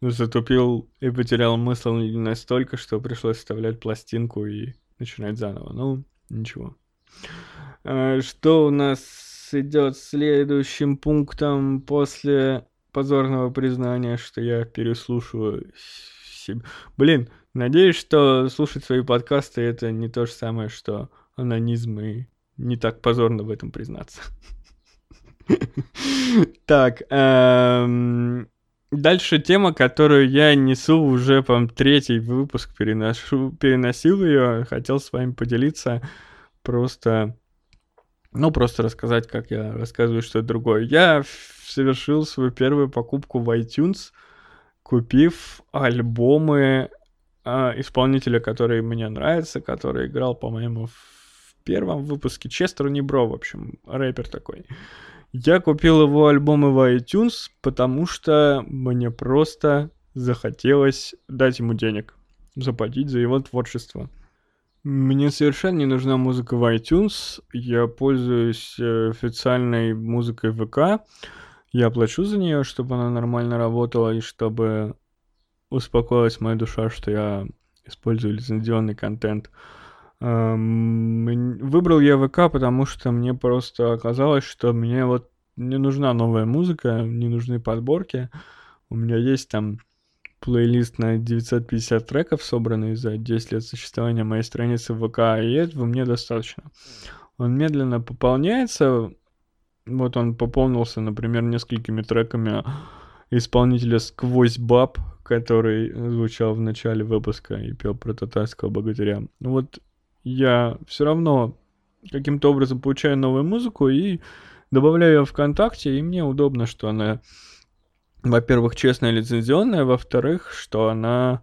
затупил и потерял смысл настолько, что пришлось вставлять пластинку и начинать заново. Ну, ничего. А, что у нас идет следующим пунктом после позорного признания, что я переслушиваю себя. Блин, надеюсь, что слушать свои подкасты это не то же самое, что анонизм и не так позорно в этом признаться. (laughs) Так, эм, Дальше тема, которую я несу уже, по третий выпуск переношу, переносил ее, хотел с вами поделиться просто Ну, просто рассказать, как я рассказываю что-то другое. Я совершил свою первую покупку в iTunes, купив альбомы э, исполнителя, который мне нравится, который играл, по-моему, в первом выпуске Честер Небро, в общем, рэпер такой. Я купил его альбомы в iTunes, потому что мне просто захотелось дать ему денег, заплатить за его творчество. Мне совершенно не нужна музыка в iTunes. Я пользуюсь э, официальной музыкой ВК. Я плачу за нее, чтобы она нормально работала и чтобы успокоилась моя душа, что я использую лицензионный контент. Эм, выбрал я ВК, потому что мне просто оказалось, что мне вот не нужна новая музыка, не нужны подборки. У меня есть там плейлист на 950 треков, собранный за 10 лет существования моей страницы ВК, и этого мне достаточно. Он медленно пополняется. Вот он пополнился, например, несколькими треками исполнителя «Сквозь баб», который звучал в начале выпуска и пел про татарского богатыря. Вот я все равно каким-то образом получаю новую музыку и добавляю ее ВКонтакте, и мне удобно, что она во-первых, честная лицензионная, во-вторых, что она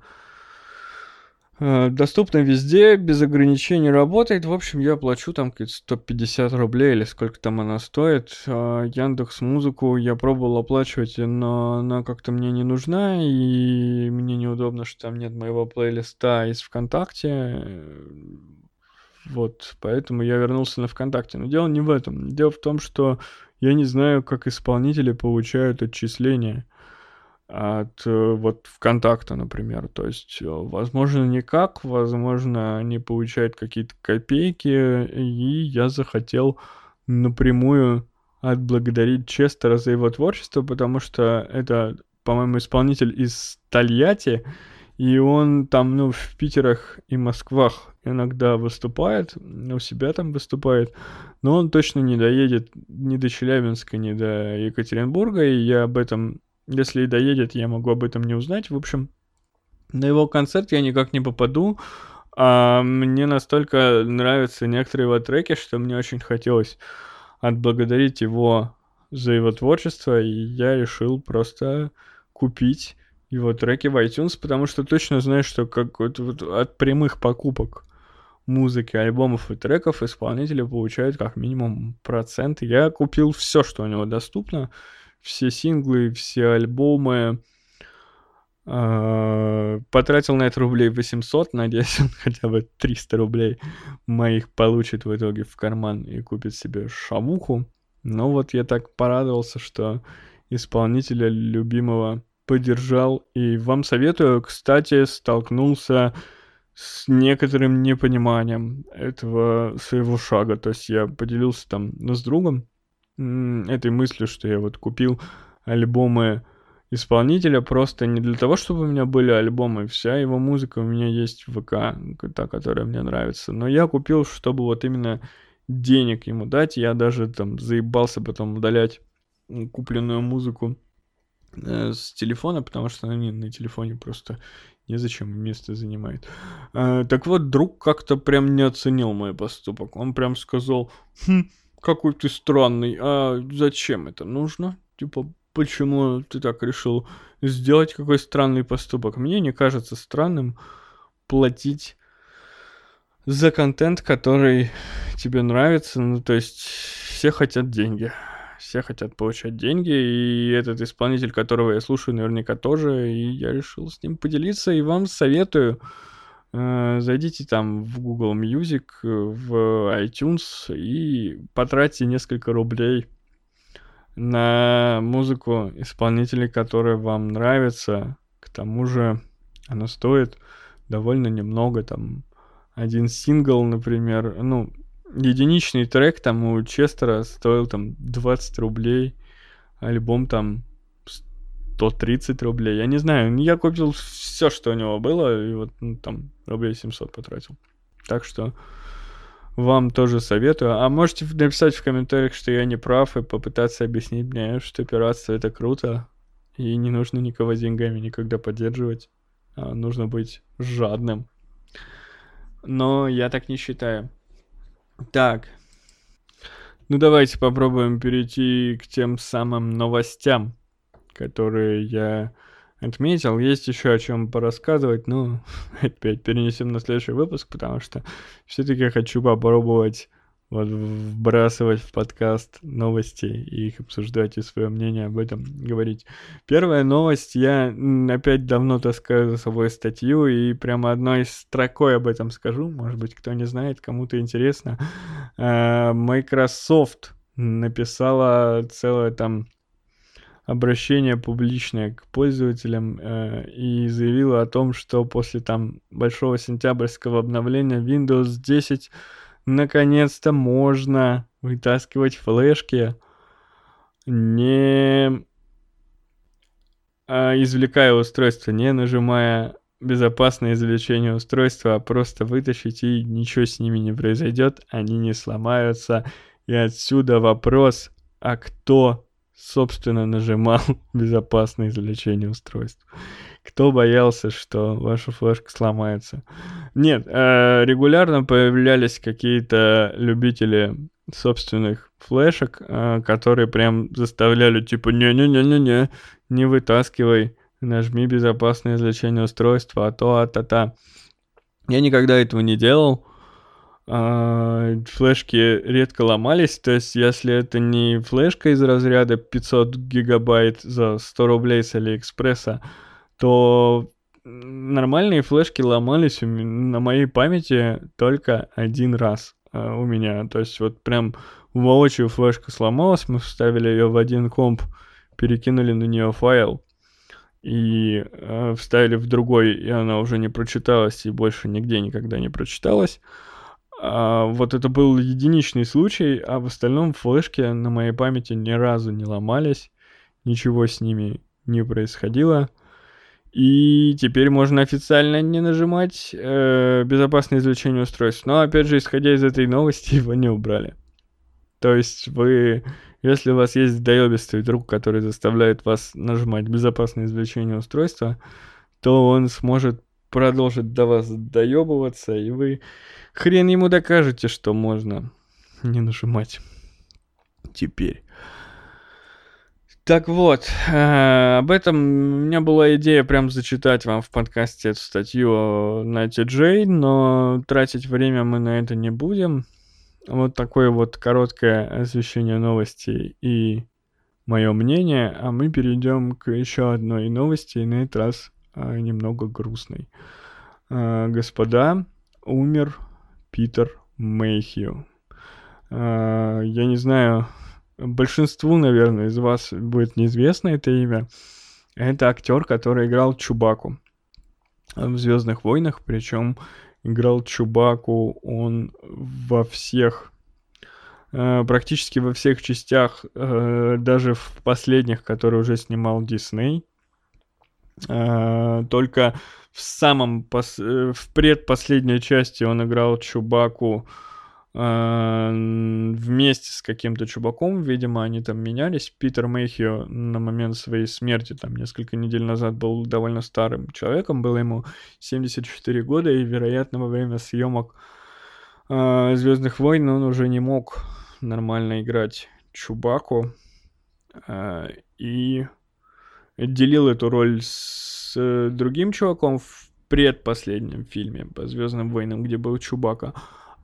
э, доступна везде, без ограничений работает. В общем, я плачу там 150 рублей или сколько там она стоит. Э, Яндекс Музыку я пробовал оплачивать, но она как-то мне не нужна, и мне неудобно, что там нет моего плейлиста из ВКонтакте. Вот, поэтому я вернулся на ВКонтакте. Но дело не в этом. Дело в том, что я не знаю, как исполнители получают отчисления от э, вот ВКонтакта, например. То есть, э, возможно, никак, возможно, они получают какие-то копейки, и я захотел напрямую отблагодарить Честера за его творчество, потому что это, по-моему, исполнитель из Тольятти, и он там, ну, в Питерах и Москвах иногда выступает, у себя там выступает, но он точно не доедет ни до Челябинска, ни до Екатеринбурга, и я об этом если и доедет, я могу об этом не узнать. В общем, на его концерт я никак не попаду. А мне настолько нравятся некоторые его треки, что мне очень хотелось отблагодарить его за его творчество, и я решил просто купить его треки в iTunes, потому что точно знаю, что как вот, вот от прямых покупок музыки, альбомов и треков исполнители получают как минимум процент. Я купил все, что у него доступно, все синглы, все альбомы. А, потратил на это рублей 800, надеюсь, (laughs) он хотя бы 300 рублей моих получит в итоге в карман и купит себе шамуху. Но вот я так порадовался, что исполнителя любимого поддержал. И вам советую, кстати, столкнулся с некоторым непониманием этого своего шага. То есть я поделился там с другом этой мыслью, что я вот купил альбомы исполнителя просто не для того, чтобы у меня были альбомы, вся его музыка у меня есть в ВК, та, которая мне нравится, но я купил, чтобы вот именно денег ему дать, я даже там заебался потом удалять купленную музыку э, с телефона, потому что она на телефоне просто незачем место занимает. Э, так вот, друг как-то прям не оценил мой поступок. Он прям сказал, хм, какой ты странный, а зачем это нужно? Типа, почему ты так решил сделать какой странный поступок? Мне не кажется странным платить за контент, который тебе нравится. Ну, то есть все хотят деньги. Все хотят получать деньги, и этот исполнитель, которого я слушаю, наверняка тоже, и я решил с ним поделиться, и вам советую Э, зайдите там в Google Music, в iTunes и потратьте несколько рублей на музыку исполнителей, которые вам нравятся. К тому же она стоит довольно немного, там один сингл, например, ну, единичный трек там у Честера стоил там 20 рублей, альбом там 130 рублей. Я не знаю, я купил все, что у него было, и вот ну, там рублей 700 потратил. Так что вам тоже советую. А можете написать в комментариях, что я не прав, и попытаться объяснить мне, что пиратство это круто, и не нужно никого деньгами никогда поддерживать. А нужно быть жадным. Но я так не считаю. Так. Ну давайте попробуем перейти к тем самым новостям, которые я отметил. Есть еще о чем порассказывать, но (laughs) опять перенесем на следующий выпуск, потому что все-таки хочу попробовать вот вбрасывать в подкаст новости и их обсуждать и свое мнение об этом говорить. Первая новость, я опять давно таскаю за собой статью и прямо одной строкой об этом скажу, может быть, кто не знает, кому-то интересно. А, Microsoft написала целое там обращение публичное к пользователям э, и заявила о том, что после там большого сентябрьского обновления Windows 10 наконец-то можно вытаскивать флешки, не а, извлекая устройство, не нажимая безопасное извлечение устройства, а просто вытащить и ничего с ними не произойдет, они не сломаются. И отсюда вопрос, а кто, собственно, нажимал (laughs) безопасное извлечение устройства? Кто боялся, что ваша флешка сломается? Нет, э, регулярно появлялись какие-то любители собственных флешек, э, которые прям заставляли типа не-не-не-не-не, не вытаскивай, нажми безопасное извлечение устройства, а то, а та-та. Я никогда этого не делал. А, флешки редко ломались, то есть если это не флешка из разряда 500 гигабайт за 100 рублей с Алиэкспресса, то нормальные флешки ломались на моей памяти только один раз uh, у меня. То есть вот прям воочию флешка сломалась, мы вставили ее в один комп, перекинули на нее файл и uh, вставили в другой, и она уже не прочиталась и больше нигде никогда не прочиталась. Uh, вот это был единичный случай, а в остальном флешки на моей памяти ни разу не ломались, ничего с ними не происходило. И теперь можно официально не нажимать э, безопасное извлечение устройств. Но опять же, исходя из этой новости, (laughs) его не убрали. То есть вы, если у вас есть доебистый друг, который заставляет вас нажимать безопасное извлечение устройства, то он сможет продолжить до вас доебываться, и вы хрен ему докажете, что можно не нажимать теперь. Так вот, э, об этом у меня была идея прям зачитать вам в подкасте эту статью на TJ, но тратить время мы на это не будем. Вот такое вот короткое освещение новостей и мое мнение, а мы перейдем к еще одной новости, и на этот раз э, немного грустной. Э, господа, умер Питер Мэйхью. Я не знаю, большинству, наверное, из вас будет неизвестно это имя. Это актер, который играл Чубаку в Звездных войнах, причем играл Чубаку он во всех, э, практически во всех частях, э, даже в последних, которые уже снимал Дисней. Э, только в самом, в предпоследней части он играл Чубаку вместе с каким-то чубаком, видимо, они там менялись. Питер Мэйхио на момент своей смерти, там, несколько недель назад, был довольно старым человеком, было ему 74 года, и, вероятно, во время съемок э, Звездных войн он уже не мог нормально играть Чубаку, э, и делил эту роль с э, другим чуваком в предпоследнем фильме по Звездным войнам, где был Чубака.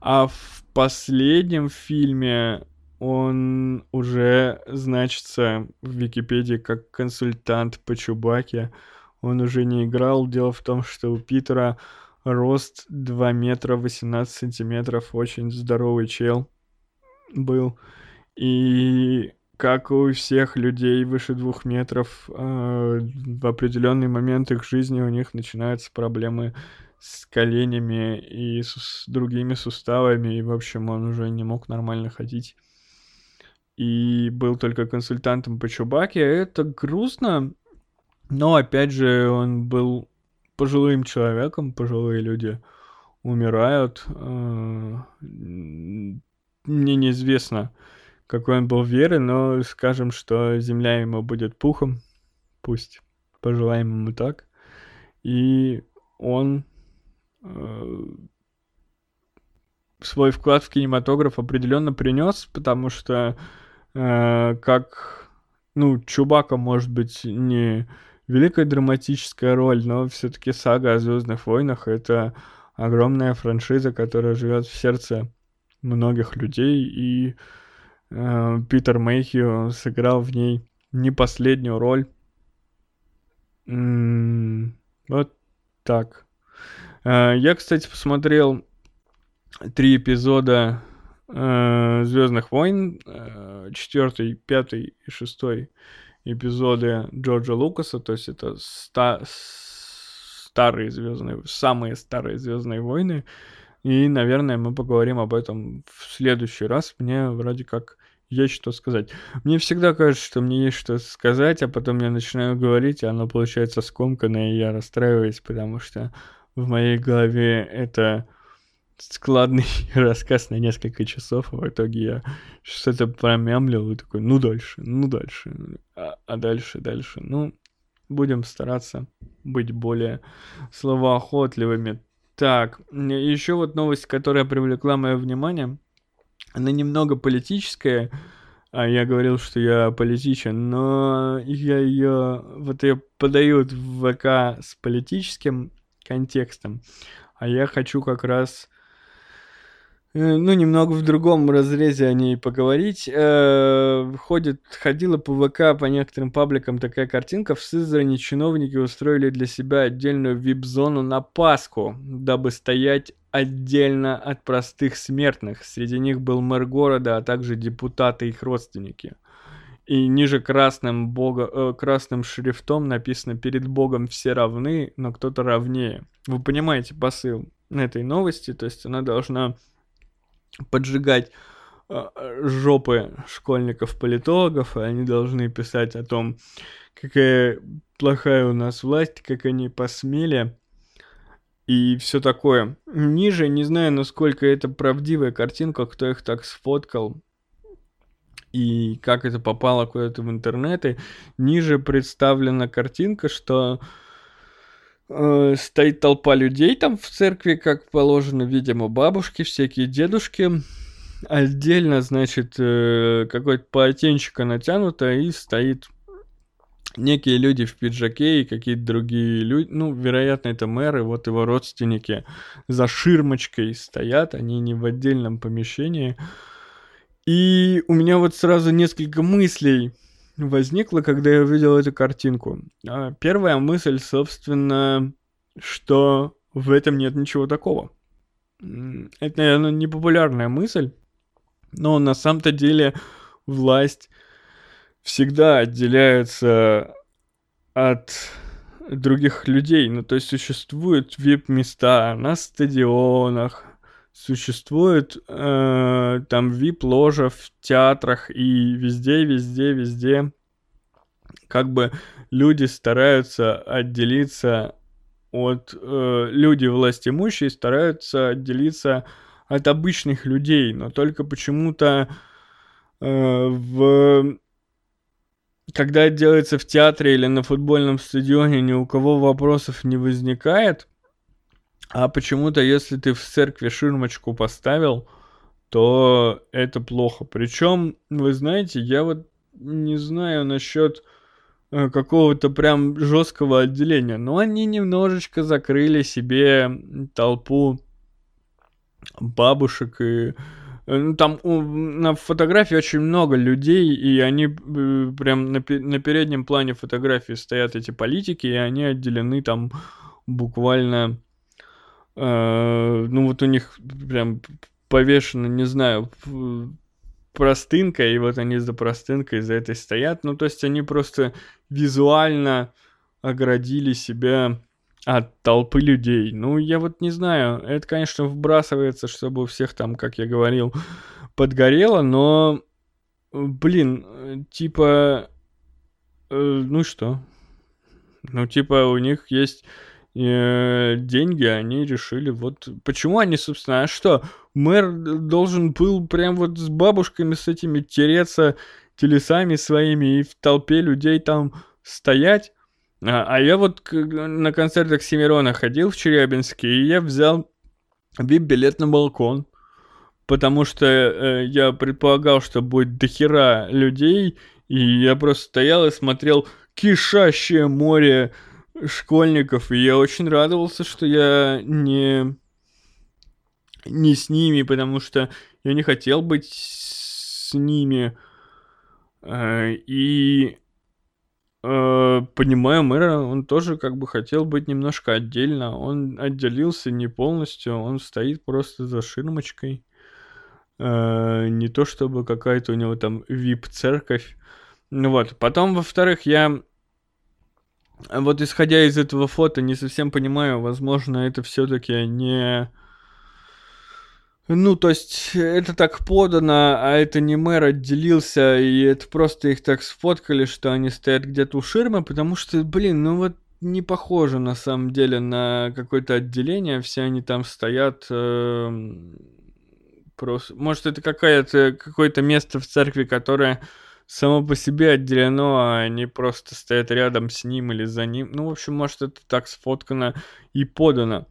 А в последнем фильме он уже значится в Википедии как консультант по Чубаке. Он уже не играл. Дело в том, что у Питера рост 2 метра 18 сантиметров. Очень здоровый чел был. И как у всех людей выше двух метров, э, в определенный момент их жизни у них начинаются проблемы с коленями и с другими суставами, и, в общем, он уже не мог нормально ходить. И был только консультантом по Чубаке. Это грустно, но, опять же, он был пожилым человеком, пожилые люди умирают. Э, мне неизвестно, какой он был веры, но скажем, что земля ему будет пухом. Пусть пожелаем ему так. И он свой вклад в кинематограф определенно принес, потому что э, как, ну, Чубака может быть не великая драматическая роль, но все-таки сага о Звездных войнах это огромная франшиза, которая живет в сердце многих людей, и э, Питер Мэйхью сыграл в ней не последнюю роль. М-м, вот так. Э, я, кстати, посмотрел три эпизода э, Звездных войн, э, четвертый, пятый и шестой эпизоды Джорджа Лукаса, то есть это ста старые звездные, самые старые Звездные войны. И, наверное, мы поговорим об этом в следующий раз. Мне вроде как есть что сказать. Мне всегда кажется, что мне есть что сказать, а потом я начинаю говорить, и оно получается скомканное, и я расстраиваюсь, потому что в моей голове это складный (laughs) рассказ на несколько часов, а в итоге я что-то промямлил и такой, ну дальше, ну дальше, а, а дальше, дальше, ну, будем стараться быть более словоохотливыми. Так, еще вот новость, которая привлекла мое внимание, она немного политическая, а я говорил, что я политичен, но я ее, вот ее подают в ВК с политическим контекстом, а я хочу как раз Э, ну, немного в другом разрезе о ней поговорить. Э, ходит, ходила по ВК, по некоторым пабликам такая картинка. В Сызрани чиновники устроили для себя отдельную вип-зону на Пасху, дабы стоять отдельно от простых смертных. Среди них был мэр города, а также депутаты и их родственники. И ниже красным, бога, э, красным шрифтом написано «Перед Богом все равны, но кто-то равнее». Вы понимаете посыл этой новости? То есть она должна поджигать а, жопы школьников-политологов, и они должны писать о том, какая плохая у нас власть, как они посмели, и все такое. Ниже, не знаю, насколько это правдивая картинка, кто их так сфоткал, и как это попало куда-то в интернеты. Ниже представлена картинка, что Э, стоит толпа людей там в церкви, как положено, видимо, бабушки, всякие дедушки. Отдельно, значит, э, какое-то полотенчико натянуто, и стоит некие люди в пиджаке и какие-то другие люди, ну, вероятно, это мэры, вот его родственники за ширмочкой стоят, они не в отдельном помещении. И у меня вот сразу несколько мыслей возникла, когда я увидел эту картинку. А, первая мысль, собственно, что в этом нет ничего такого. Это, наверное, непопулярная мысль, но на самом-то деле власть всегда отделяется от других людей. Ну, то есть существуют вип-места на стадионах, существует э, там вип-ложа в театрах и везде, везде, везде как бы люди стараются отделиться от э, люди властимущие стараются отделиться от обычных людей, но только почему-то э, в когда это делается в театре или на футбольном стадионе, ни у кого вопросов не возникает. А почему-то, если ты в церкви ширмочку поставил, то это плохо. Причем, вы знаете, я вот не знаю насчет э, какого-то прям жесткого отделения, но они немножечко закрыли себе толпу бабушек и э, ну, там у, на фотографии очень много людей, и они э, прям на, на переднем плане фотографии стоят эти политики, и они отделены там буквально ну вот у них прям повешено, не знаю, простынка, и вот они за простынкой за этой стоят. Ну, то есть они просто визуально оградили себя от толпы людей. Ну, я вот не знаю, это, конечно, вбрасывается, чтобы у всех там, как я говорил, подгорело, но, блин, типа, э, ну что? Ну, типа, у них есть деньги, они решили вот... Почему они, собственно, а что? Мэр должен был прям вот с бабушками с этими тереться телесами своими и в толпе людей там стоять? А, а я вот на концертах Семирона ходил в Челябинске, и я взял вип-билет на балкон. потому что э, я предполагал, что будет дохера людей, и я просто стоял и смотрел кишащее море школьников, и я очень радовался, что я не не с ними, потому что я не хотел быть с ними. Э, и э, понимаю мэра, он тоже как бы хотел быть немножко отдельно. Он отделился не полностью, он стоит просто за ширмочкой. Э, не то чтобы какая-то у него там вип-церковь. Ну вот. Потом, во-вторых, я вот исходя из этого фото, не совсем понимаю, возможно, это все-таки не ну, то есть, это так подано, а это не мэр отделился, и это просто их так сфоткали, что они стоят где-то у ширмы, потому что, блин, ну вот не похоже на самом деле на какое-то отделение, все они там стоят э, просто... Может, это какая-то, какое-то место в церкви, которое само по себе отделено, а они просто стоят рядом с ним или за ним. Ну, в общем, может, это так сфоткано и подано.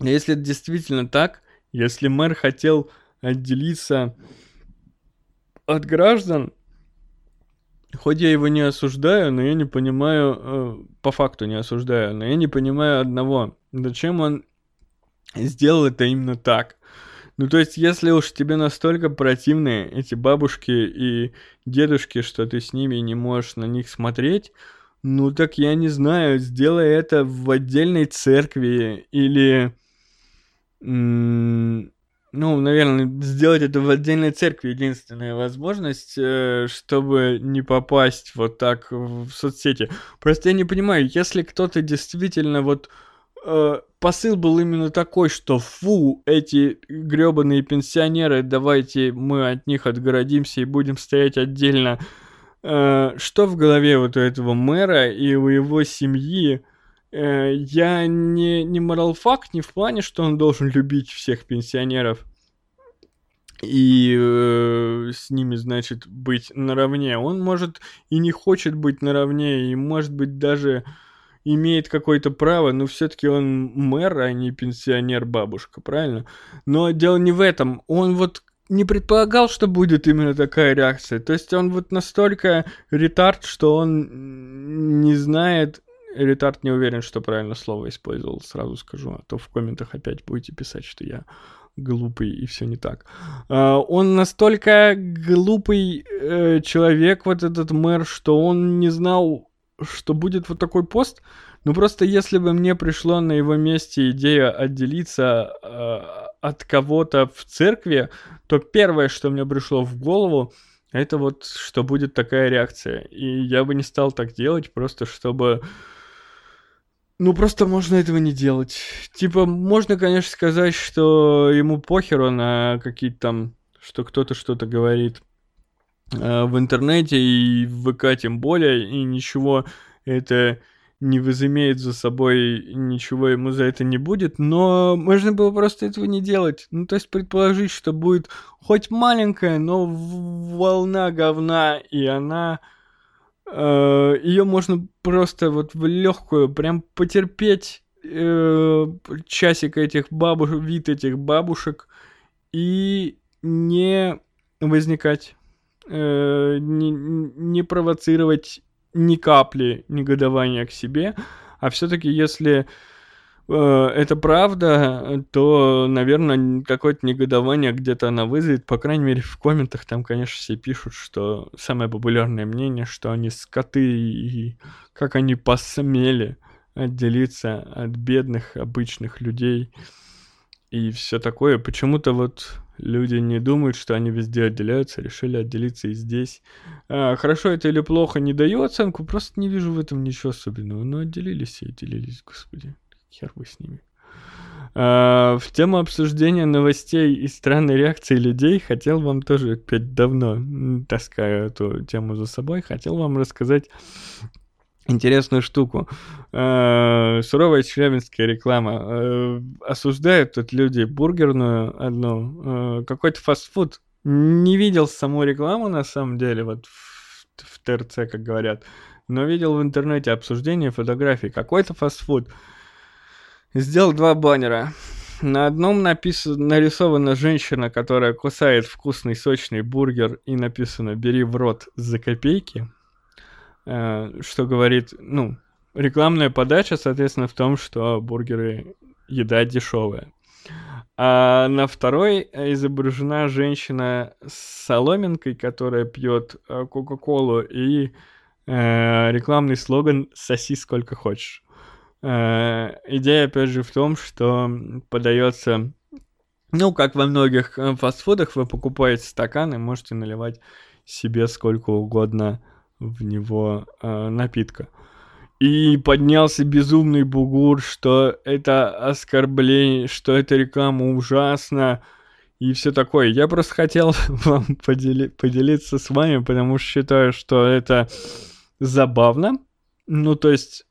Если это действительно так, если мэр хотел отделиться от граждан, хоть я его не осуждаю, но я не понимаю, э, по факту не осуждаю, но я не понимаю одного. Зачем он сделал это именно так? Ну, то есть, если уж тебе настолько противны эти бабушки и дедушки, что ты с ними не можешь на них смотреть, ну, так я не знаю, сделай это в отдельной церкви или ну, наверное, сделать это в отдельной церкви единственная возможность, э, чтобы не попасть вот так в соцсети. Просто я не понимаю, если кто-то действительно вот э, посыл был именно такой, что фу, эти гребаные пенсионеры, давайте мы от них отгородимся и будем стоять отдельно. Э, что в голове вот у этого мэра и у его семьи? Э, я не, не моралфак не в плане, что он должен любить всех пенсионеров и э, с ними, значит, быть наравне. Он может и не хочет быть наравне, и может быть даже имеет какое-то право, но все-таки он мэр, а не пенсионер-бабушка, правильно? Но дело не в этом. Он вот не предполагал, что будет именно такая реакция. То есть он вот настолько ретард, что он не знает ретард не уверен, что правильно слово использовал, сразу скажу, а то в комментах опять будете писать, что я глупый и все не так. Uh, он настолько глупый uh, человек, вот этот мэр, что он не знал, что будет вот такой пост. Ну просто если бы мне пришло на его месте идея отделиться uh, от кого-то в церкви, то первое, что мне пришло в голову, это вот, что будет такая реакция. И я бы не стал так делать, просто чтобы ну, просто можно этого не делать. Типа, можно, конечно, сказать, что ему похеру на какие-то там, что кто-то что-то говорит э, в интернете и в ВК тем более, и ничего это не возымеет за собой, ничего ему за это не будет, но можно было просто этого не делать. Ну, то есть предположить, что будет хоть маленькая, но волна говна, и она Э, ее можно просто вот в легкую прям потерпеть э, часик этих бабушек, вид этих бабушек и не возникать, э, не, не провоцировать ни капли негодования к себе, а все-таки если Э, это правда, то, наверное, какое-то негодование где-то она вызовет. По крайней мере, в комментах там, конечно, все пишут, что самое популярное мнение, что они скоты и как они посмели отделиться от бедных, обычных людей и все такое. Почему-то вот люди не думают, что они везде отделяются, решили отделиться и здесь. А, хорошо это или плохо, не даю оценку, просто не вижу в этом ничего особенного. Но отделились и отделились, господи хер бы с ними. А, в тему обсуждения новостей и странной реакции людей хотел вам тоже опять давно таскаю эту тему за собой, хотел вам рассказать интересную штуку. А, суровая челябинская реклама. А, осуждают тут люди бургерную одну, а, какой-то фастфуд. Не видел саму рекламу на самом деле, вот в, в ТРЦ, как говорят, но видел в интернете обсуждение фотографий. Какой-то фастфуд. Сделал два баннера. На одном написано, нарисована женщина, которая кусает вкусный сочный бургер, и написано «бери в рот за копейки», э, что говорит, ну, рекламная подача, соответственно, в том, что бургеры еда дешевая. А на второй изображена женщина с соломинкой, которая пьет э, Кока-Колу, и э, рекламный слоган «Соси сколько хочешь». Э, идея, опять же, в том, что подается, ну, как во многих э, фастфудах, вы покупаете стакан и можете наливать себе сколько угодно в него э, напитка. И поднялся безумный бугур, что это оскорбление, что это реклама ужасна и все такое. Я просто хотел (laughs) вам подели- поделиться с вами, потому что считаю, что это забавно. Ну, то есть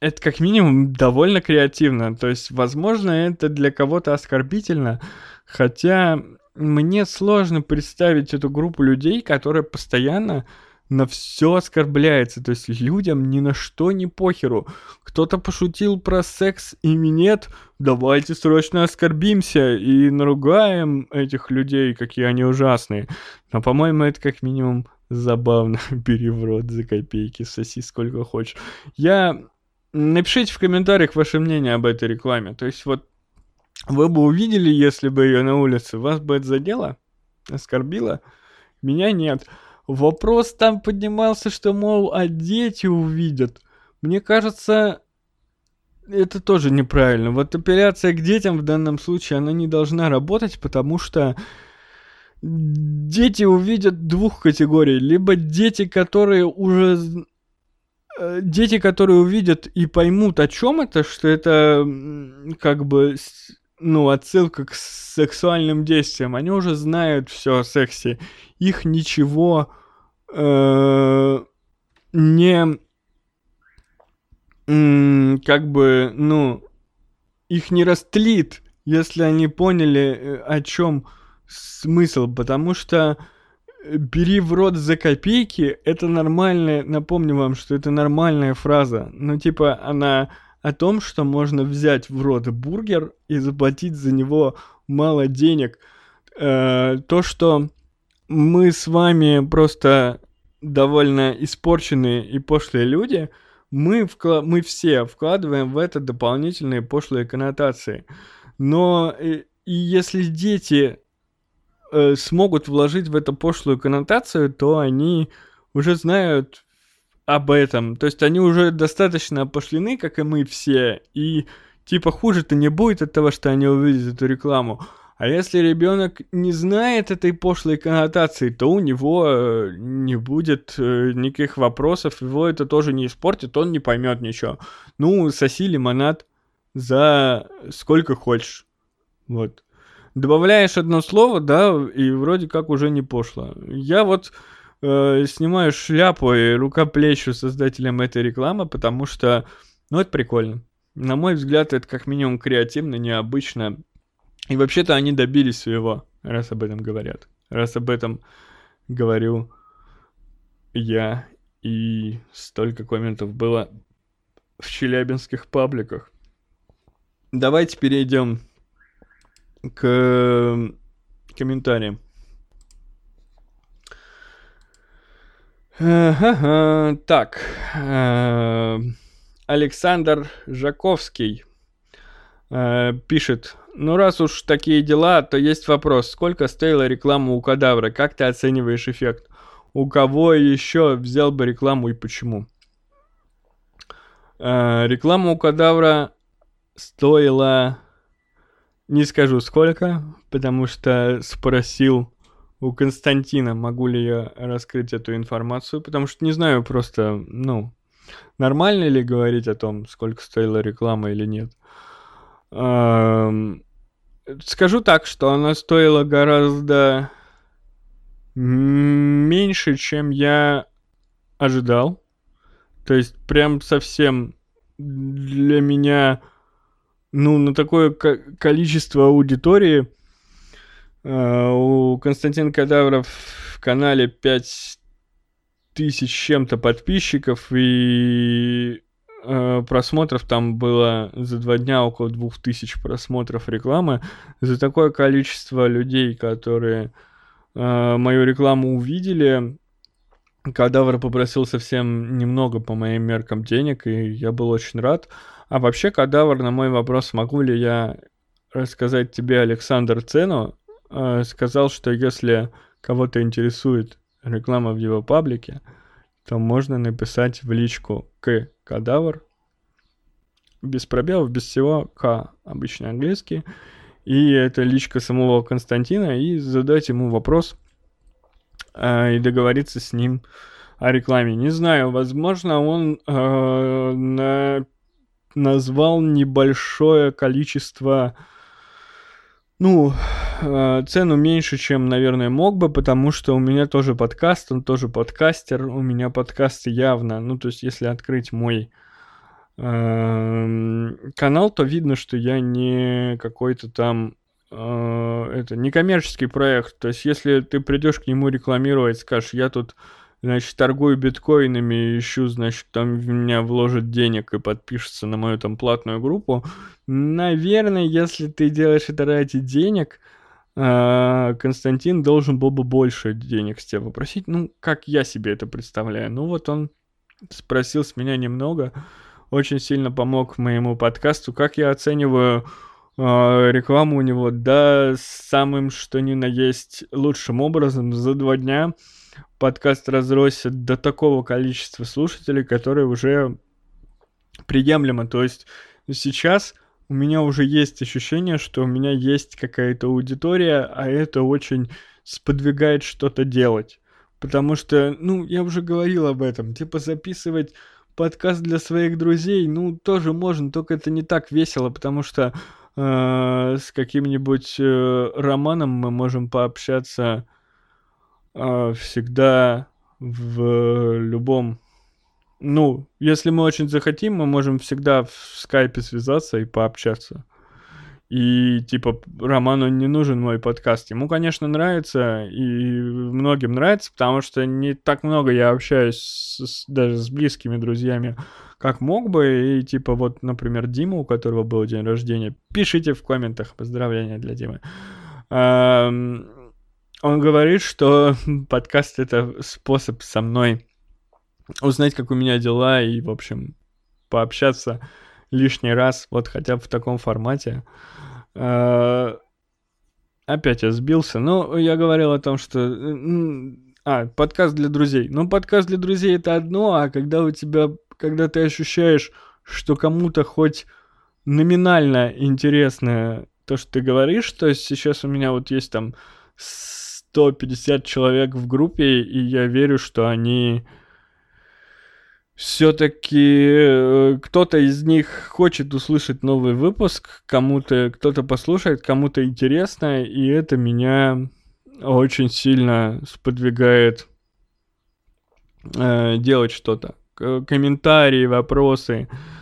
это как минимум довольно креативно. То есть, возможно, это для кого-то оскорбительно, хотя мне сложно представить эту группу людей, которая постоянно на все оскорбляется. То есть людям ни на что не похеру. Кто-то пошутил про секс и минет, давайте срочно оскорбимся и наругаем этих людей, какие они ужасные. Но, по-моему, это как минимум забавно. (laughs) Бери в рот за копейки, соси сколько хочешь. Я Напишите в комментариях ваше мнение об этой рекламе. То есть вот вы бы увидели, если бы ее на улице, вас бы это задело, оскорбило? Меня нет. Вопрос там поднимался, что, мол, а дети увидят. Мне кажется, это тоже неправильно. Вот апелляция к детям в данном случае, она не должна работать, потому что дети увидят двух категорий. Либо дети, которые уже Э, дети, которые увидят и поймут, о чем это, что это как бы ну, отсылка к сексуальным действиям, они уже знают все о сексе. Их ничего э, не как бы, ну, их не растлит, если они поняли, э, о чем смысл, потому что бери в рот за копейки, это нормальная, напомню вам, что это нормальная фраза. Ну, типа, она о том, что можно взять в рот бургер и заплатить за него мало денег. Э, то, что мы с вами просто довольно испорченные и пошлые люди, мы, вкла- мы все вкладываем в это дополнительные пошлые коннотации. Но и, и если дети э, смогут вложить в это пошлую коннотацию, то они уже знают об этом. То есть они уже достаточно опошлены, как и мы все, и типа хуже-то не будет от того, что они увидят эту рекламу. А если ребенок не знает этой пошлой коннотации, то у него э, не будет э, никаких вопросов, его это тоже не испортит, он не поймет ничего. Ну, соси лимонад за сколько хочешь. Вот добавляешь одно слово, да, и вроде как уже не пошло. Я вот э, снимаю шляпу и рукоплещу создателям этой рекламы, потому что, ну, это прикольно. На мой взгляд, это как минимум креативно, необычно. И вообще-то они добились своего, раз об этом говорят. Раз об этом говорю я, и столько комментов было в челябинских пабликах. Давайте перейдем к комментариям. Так, э, Александр Жаковский э, пишет, ну раз уж такие дела, то есть вопрос, сколько стоила реклама у кадавра, как ты оцениваешь эффект? У кого еще взял бы рекламу и почему? Э, реклама у кадавра стоила не скажу сколько, потому что спросил у Константина, могу ли я раскрыть эту информацию, потому что не знаю просто, ну, нормально ли говорить о том, сколько стоила реклама или нет. Скажу так, что она стоила гораздо меньше, чем я ожидал. То есть прям совсем для меня ну, на такое количество аудитории у Константина Кадавров в канале 5 тысяч чем-то подписчиков, и э, просмотров, там было за два дня около двух тысяч просмотров рекламы. За такое количество людей, которые э, мою рекламу увидели, Кадавр попросил совсем немного по моим меркам денег, и я был очень рад. А вообще, Кадавр, на мой вопрос, могу ли я рассказать тебе, Александр, цену, э, сказал, что если кого-то интересует реклама в его паблике, то можно написать в личку к кадавр, без пробелов, без всего, к обычный английский, и это личка самого Константина, и задать ему вопрос, э, и договориться с ним о рекламе. Не знаю, возможно, он э, на, назвал небольшое количество ну, э, цену меньше, чем, наверное, мог бы, потому что у меня тоже подкаст, он тоже подкастер, у меня подкасты явно, ну, то есть, если открыть мой э, канал, то видно, что я не какой-то там э, это не коммерческий проект. То есть, если ты придешь к нему рекламировать, скажешь, я тут значит, торгую биткоинами, ищу, значит, там в меня вложит денег и подпишется на мою там платную группу. Наверное, если ты делаешь это ради денег, а, Константин должен был бы больше денег с тебя попросить. Ну, как я себе это представляю. Ну, вот он спросил с меня немного, очень сильно помог моему подкасту. Как я оцениваю э, рекламу у него? Да, самым что ни на есть лучшим образом за два дня подкаст разросся до такого количества слушателей, которые уже приемлемо. То есть сейчас у меня уже есть ощущение, что у меня есть какая-то аудитория, а это очень сподвигает что-то делать. Потому что, ну, я уже говорил об этом, типа записывать подкаст для своих друзей, ну, тоже можно, только это не так весело, потому что э, с каким-нибудь э, романом мы можем пообщаться всегда в любом... Ну, если мы очень захотим, мы можем всегда в скайпе связаться и пообщаться. И, типа, Роману не нужен мой подкаст. Ему, конечно, нравится, и многим нравится, потому что не так много я общаюсь с, даже с близкими друзьями, как мог бы. И, типа, вот, например, Дима, у которого был день рождения, пишите в комментах поздравления для Димы. Он говорит, что (laughs) подкаст это способ со мной узнать, как у меня дела и, в общем, пообщаться лишний раз, вот хотя бы в таком формате. А, опять я сбился. Но я говорил о том, что... А, подкаст для друзей. Ну, подкаст для друзей это одно, а когда у тебя... Когда ты ощущаешь, что кому-то хоть номинально интересно то, что ты говоришь, то есть сейчас у меня вот есть там 150 человек в группе, и я верю, что они все-таки э, кто-то из них хочет услышать новый выпуск, кому-то кто-то послушает, кому-то интересно, и это меня очень сильно сподвигает э, делать что-то. Комментарии, вопросы, э,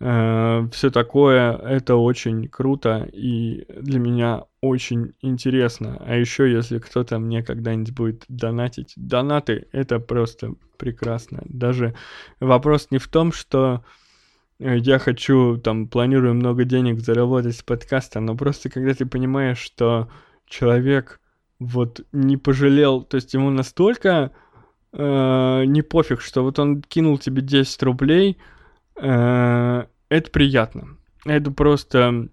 все такое, это очень круто и для меня очень интересно. А еще, если кто-то мне когда-нибудь будет донатить, донаты это просто прекрасно. Даже вопрос не в том, что э, я хочу, там, планирую много денег заработать с подкаста, но просто когда ты понимаешь, что человек вот не пожалел, то есть ему настолько э, не пофиг, что вот он кинул тебе 10 рублей, э, это приятно. Это просто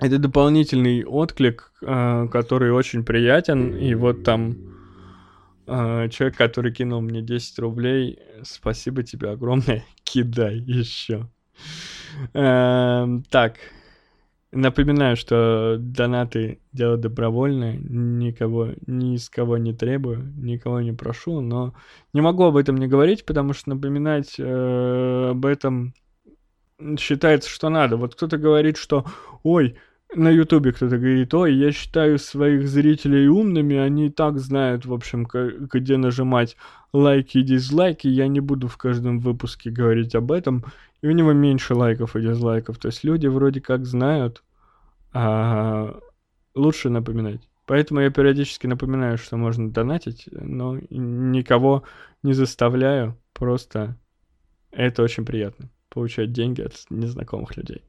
это дополнительный отклик, э, который очень приятен. И вот там э, человек, который кинул мне 10 рублей, спасибо тебе огромное, (laughs) кидай еще. Эм, так, напоминаю, что донаты дело добровольное, никого, ни с кого не требую, никого не прошу, но не могу об этом не говорить, потому что напоминать э, об этом считается, что надо. Вот кто-то говорит, что ой, на ютубе кто-то говорит, ой, я считаю своих зрителей умными, они и так знают, в общем, где нажимать лайки и дизлайки, я не буду в каждом выпуске говорить об этом, и у него меньше лайков и дизлайков, то есть люди вроде как знают, а лучше напоминать. Поэтому я периодически напоминаю, что можно донатить, но никого не заставляю, просто это очень приятно. Получать деньги от незнакомых людей.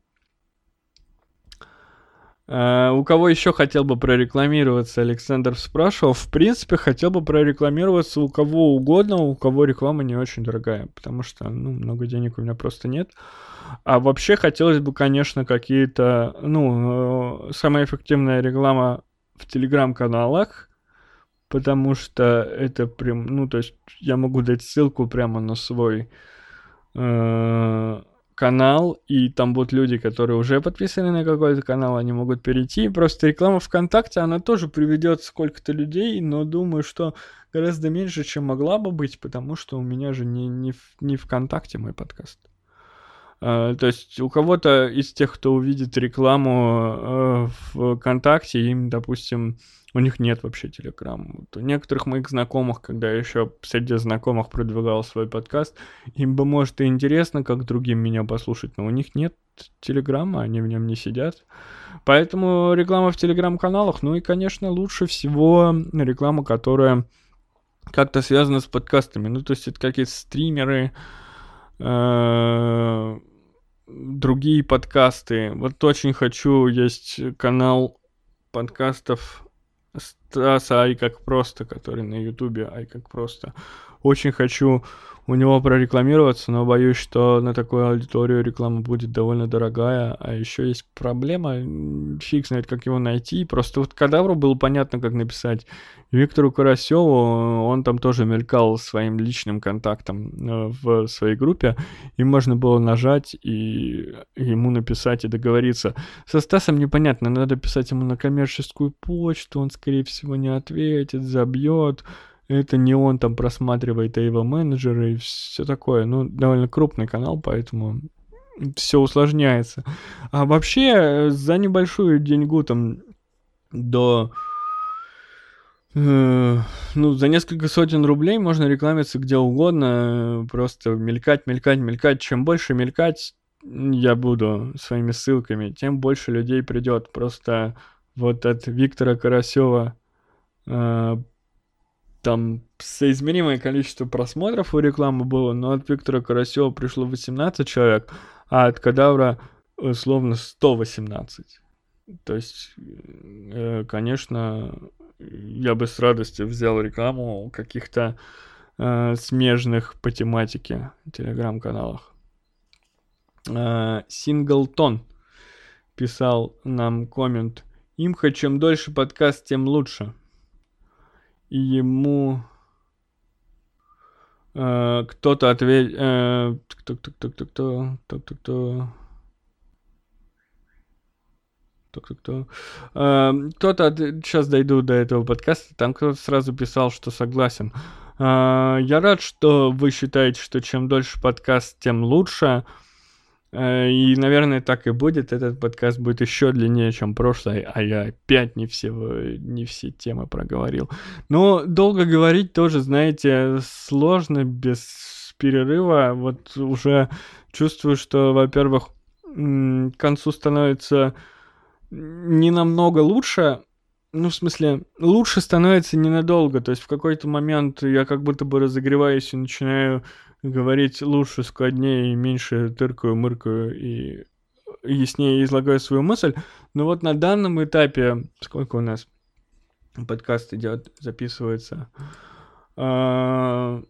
Uh, у кого еще хотел бы прорекламироваться, Александр спрашивал. В принципе, хотел бы прорекламироваться у кого угодно, у кого реклама не очень дорогая, потому что, ну, много денег у меня просто нет. А вообще хотелось бы, конечно, какие-то, ну, э, самая эффективная реклама в телеграм-каналах, потому что это прям, ну, то есть я могу дать ссылку прямо на свой э, канал, и там будут люди, которые уже подписаны на какой-то канал, они могут перейти. Просто реклама ВКонтакте, она тоже приведет сколько-то людей, но думаю, что гораздо меньше, чем могла бы быть, потому что у меня же не, не, не ВКонтакте мой подкаст. Uh, то есть у кого-то из тех, кто увидит рекламу в ВКонтакте, им, допустим, у них нет вообще телеграм. Вот у некоторых моих знакомых, когда я еще среди знакомых продвигал свой подкаст, им бы, может, и интересно, как другим меня послушать, но у них нет телеграма, они в нем не сидят. Поэтому реклама в телеграм-каналах, ну и, конечно, лучше всего реклама, которая как-то связана с подкастами. Ну, то есть это какие-то стримеры, э, другие подкасты. Вот очень хочу, есть канал подкастов Стаса Ай как просто, который на Ютубе Ай как просто. Очень хочу у него прорекламироваться, но боюсь, что на такую аудиторию реклама будет довольно дорогая. А еще есть проблема, фиг знает, как его найти. Просто вот Кадавру было понятно, как написать. Виктору Карасеву, он там тоже мелькал своим личным контактом э, в своей группе, и можно было нажать и ему написать и договориться. Со Стасом непонятно, надо писать ему на коммерческую почту, он, скорее всего, не ответит, забьет это не он там просматривает, а его менеджеры и все такое. Ну, довольно крупный канал, поэтому все усложняется. А вообще, за небольшую деньгу там до... Э, ну, за несколько сотен рублей можно рекламиться где угодно, просто мелькать, мелькать, мелькать. Чем больше мелькать я буду своими ссылками, тем больше людей придет. Просто вот от Виктора Карасева э, там соизмеримое количество просмотров у рекламы было, но от Виктора Карасева пришло 18 человек, а от Кадавра условно 118. То есть, э, конечно, я бы с радостью взял рекламу каких-то э, смежных по тематике телеграм-каналах. Э, Синглтон писал нам коммент. Имха, чем дольше подкаст, тем лучше ему э, кто-то ответил... Э, кто, кто, кто, кто, кто, кто, кто, кто... Кто, кто, кто-то, от... сейчас дойду до этого подкаста, там кто-то сразу писал, что согласен. Э, я рад, что вы считаете, что чем дольше подкаст, тем лучше. Э, и, наверное, так и будет. Этот подкаст будет еще длиннее, чем прошлый, а я опять не все, не все темы проговорил. Но долго говорить тоже, знаете, сложно без перерыва. Вот уже чувствую, что, во-первых, к концу становится не намного лучше, ну, в смысле, лучше становится ненадолго. То есть в какой-то момент я как будто бы разогреваюсь и начинаю говорить лучше, складнее, меньше тыркаю, мыркаю и яснее излагаю свою мысль. Но вот на данном этапе, сколько у нас подкаст идет, записывается, а,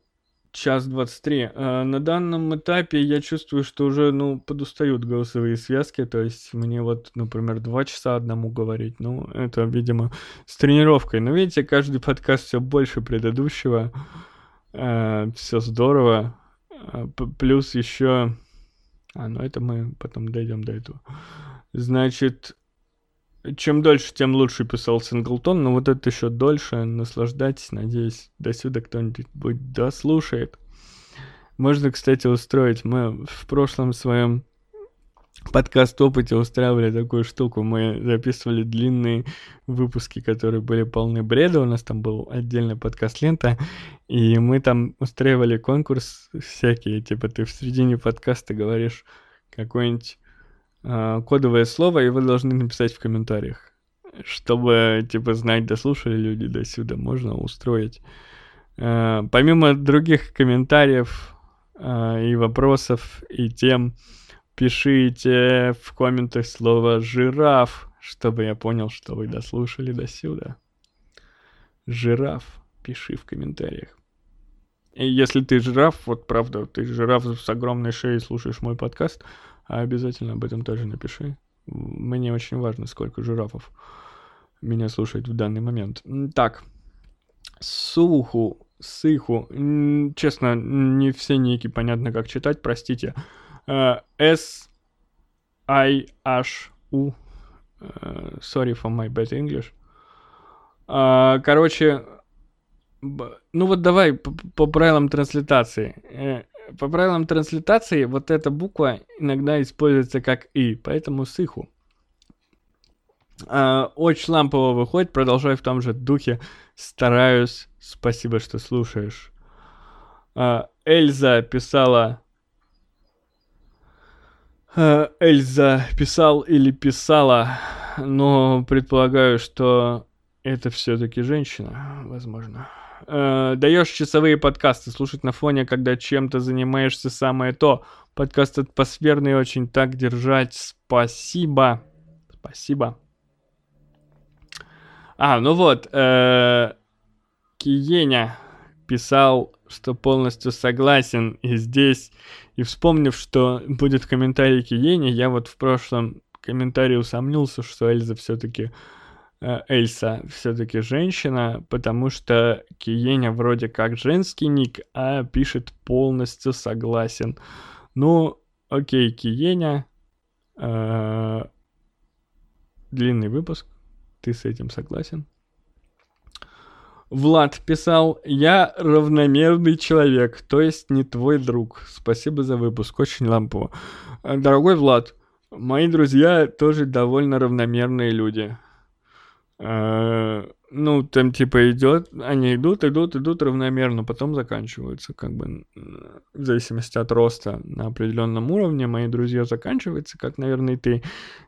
час двадцать три. А, на данном этапе я чувствую, что уже, ну, подустают голосовые связки, то есть мне вот, например, два часа одному говорить, ну, это, видимо, с тренировкой. Но видите, каждый подкаст все больше предыдущего, а, все здорово, плюс еще... А, ну это мы потом дойдем до этого. Значит, чем дольше, тем лучше писал Синглтон, но вот это еще дольше. Наслаждайтесь, надеюсь, до сюда кто-нибудь дослушает. Можно, кстати, устроить. Мы в прошлом своем подкаст опыте устраивали такую штуку. Мы записывали длинные выпуски, которые были полны бреда. У нас там был отдельный подкаст лента. И мы там устраивали конкурс всякие. Типа ты в середине подкаста говоришь какое-нибудь э, кодовое слово, и вы должны написать в комментариях. Чтобы, типа, знать, дослушали люди до сюда, можно устроить. Э, помимо других комментариев, э, и вопросов, и тем, пишите в комментах слово «жираф», чтобы я понял, что вы дослушали до сюда. Жираф, пиши в комментариях. И если ты жираф, вот правда, ты жираф с огромной шеей слушаешь мой подкаст, обязательно об этом тоже напиши. Мне очень важно, сколько жирафов меня слушает в данный момент. Так, суху, сыху. Честно, не все ники понятно, как читать, простите. Э, S I H U. Э, sorry for my bad English. Uh, короче, ну вот давай по, правилам транслитации. Э, по правилам транслитации вот эта буква иногда используется как «и», поэтому сыху. Uh, очень лампово выходит, продолжаю в том же духе, стараюсь. Спасибо, что слушаешь. Uh, Эльза писала... Uh, Эльза писал или писала, но предполагаю, что это все-таки женщина, возможно. Э, даешь часовые подкасты слушать на фоне, когда чем-то занимаешься самое то. Подкаст атмосферный очень так держать. Спасибо. Спасибо. А, ну вот, э, Киеня писал, что полностью согласен и здесь. И вспомнив, что будет в комментарии Киеня, я вот в прошлом комментарии усомнился, что Эльза все-таки Э, Эльса все-таки женщина, потому что Киеня вроде как женский ник, а пишет полностью согласен. Ну, окей, Киеня. Э, длинный выпуск. Ты с этим согласен? Влад писал, я равномерный человек, то есть не твой друг. Спасибо за выпуск, очень лампово. Э, дорогой Влад, мои друзья тоже довольно равномерные люди. Э, ну, там типа идет, они идут, идут, идут равномерно, потом заканчиваются, как бы в зависимости от роста на определенном уровне. Мои друзья заканчиваются, как, наверное, и ты.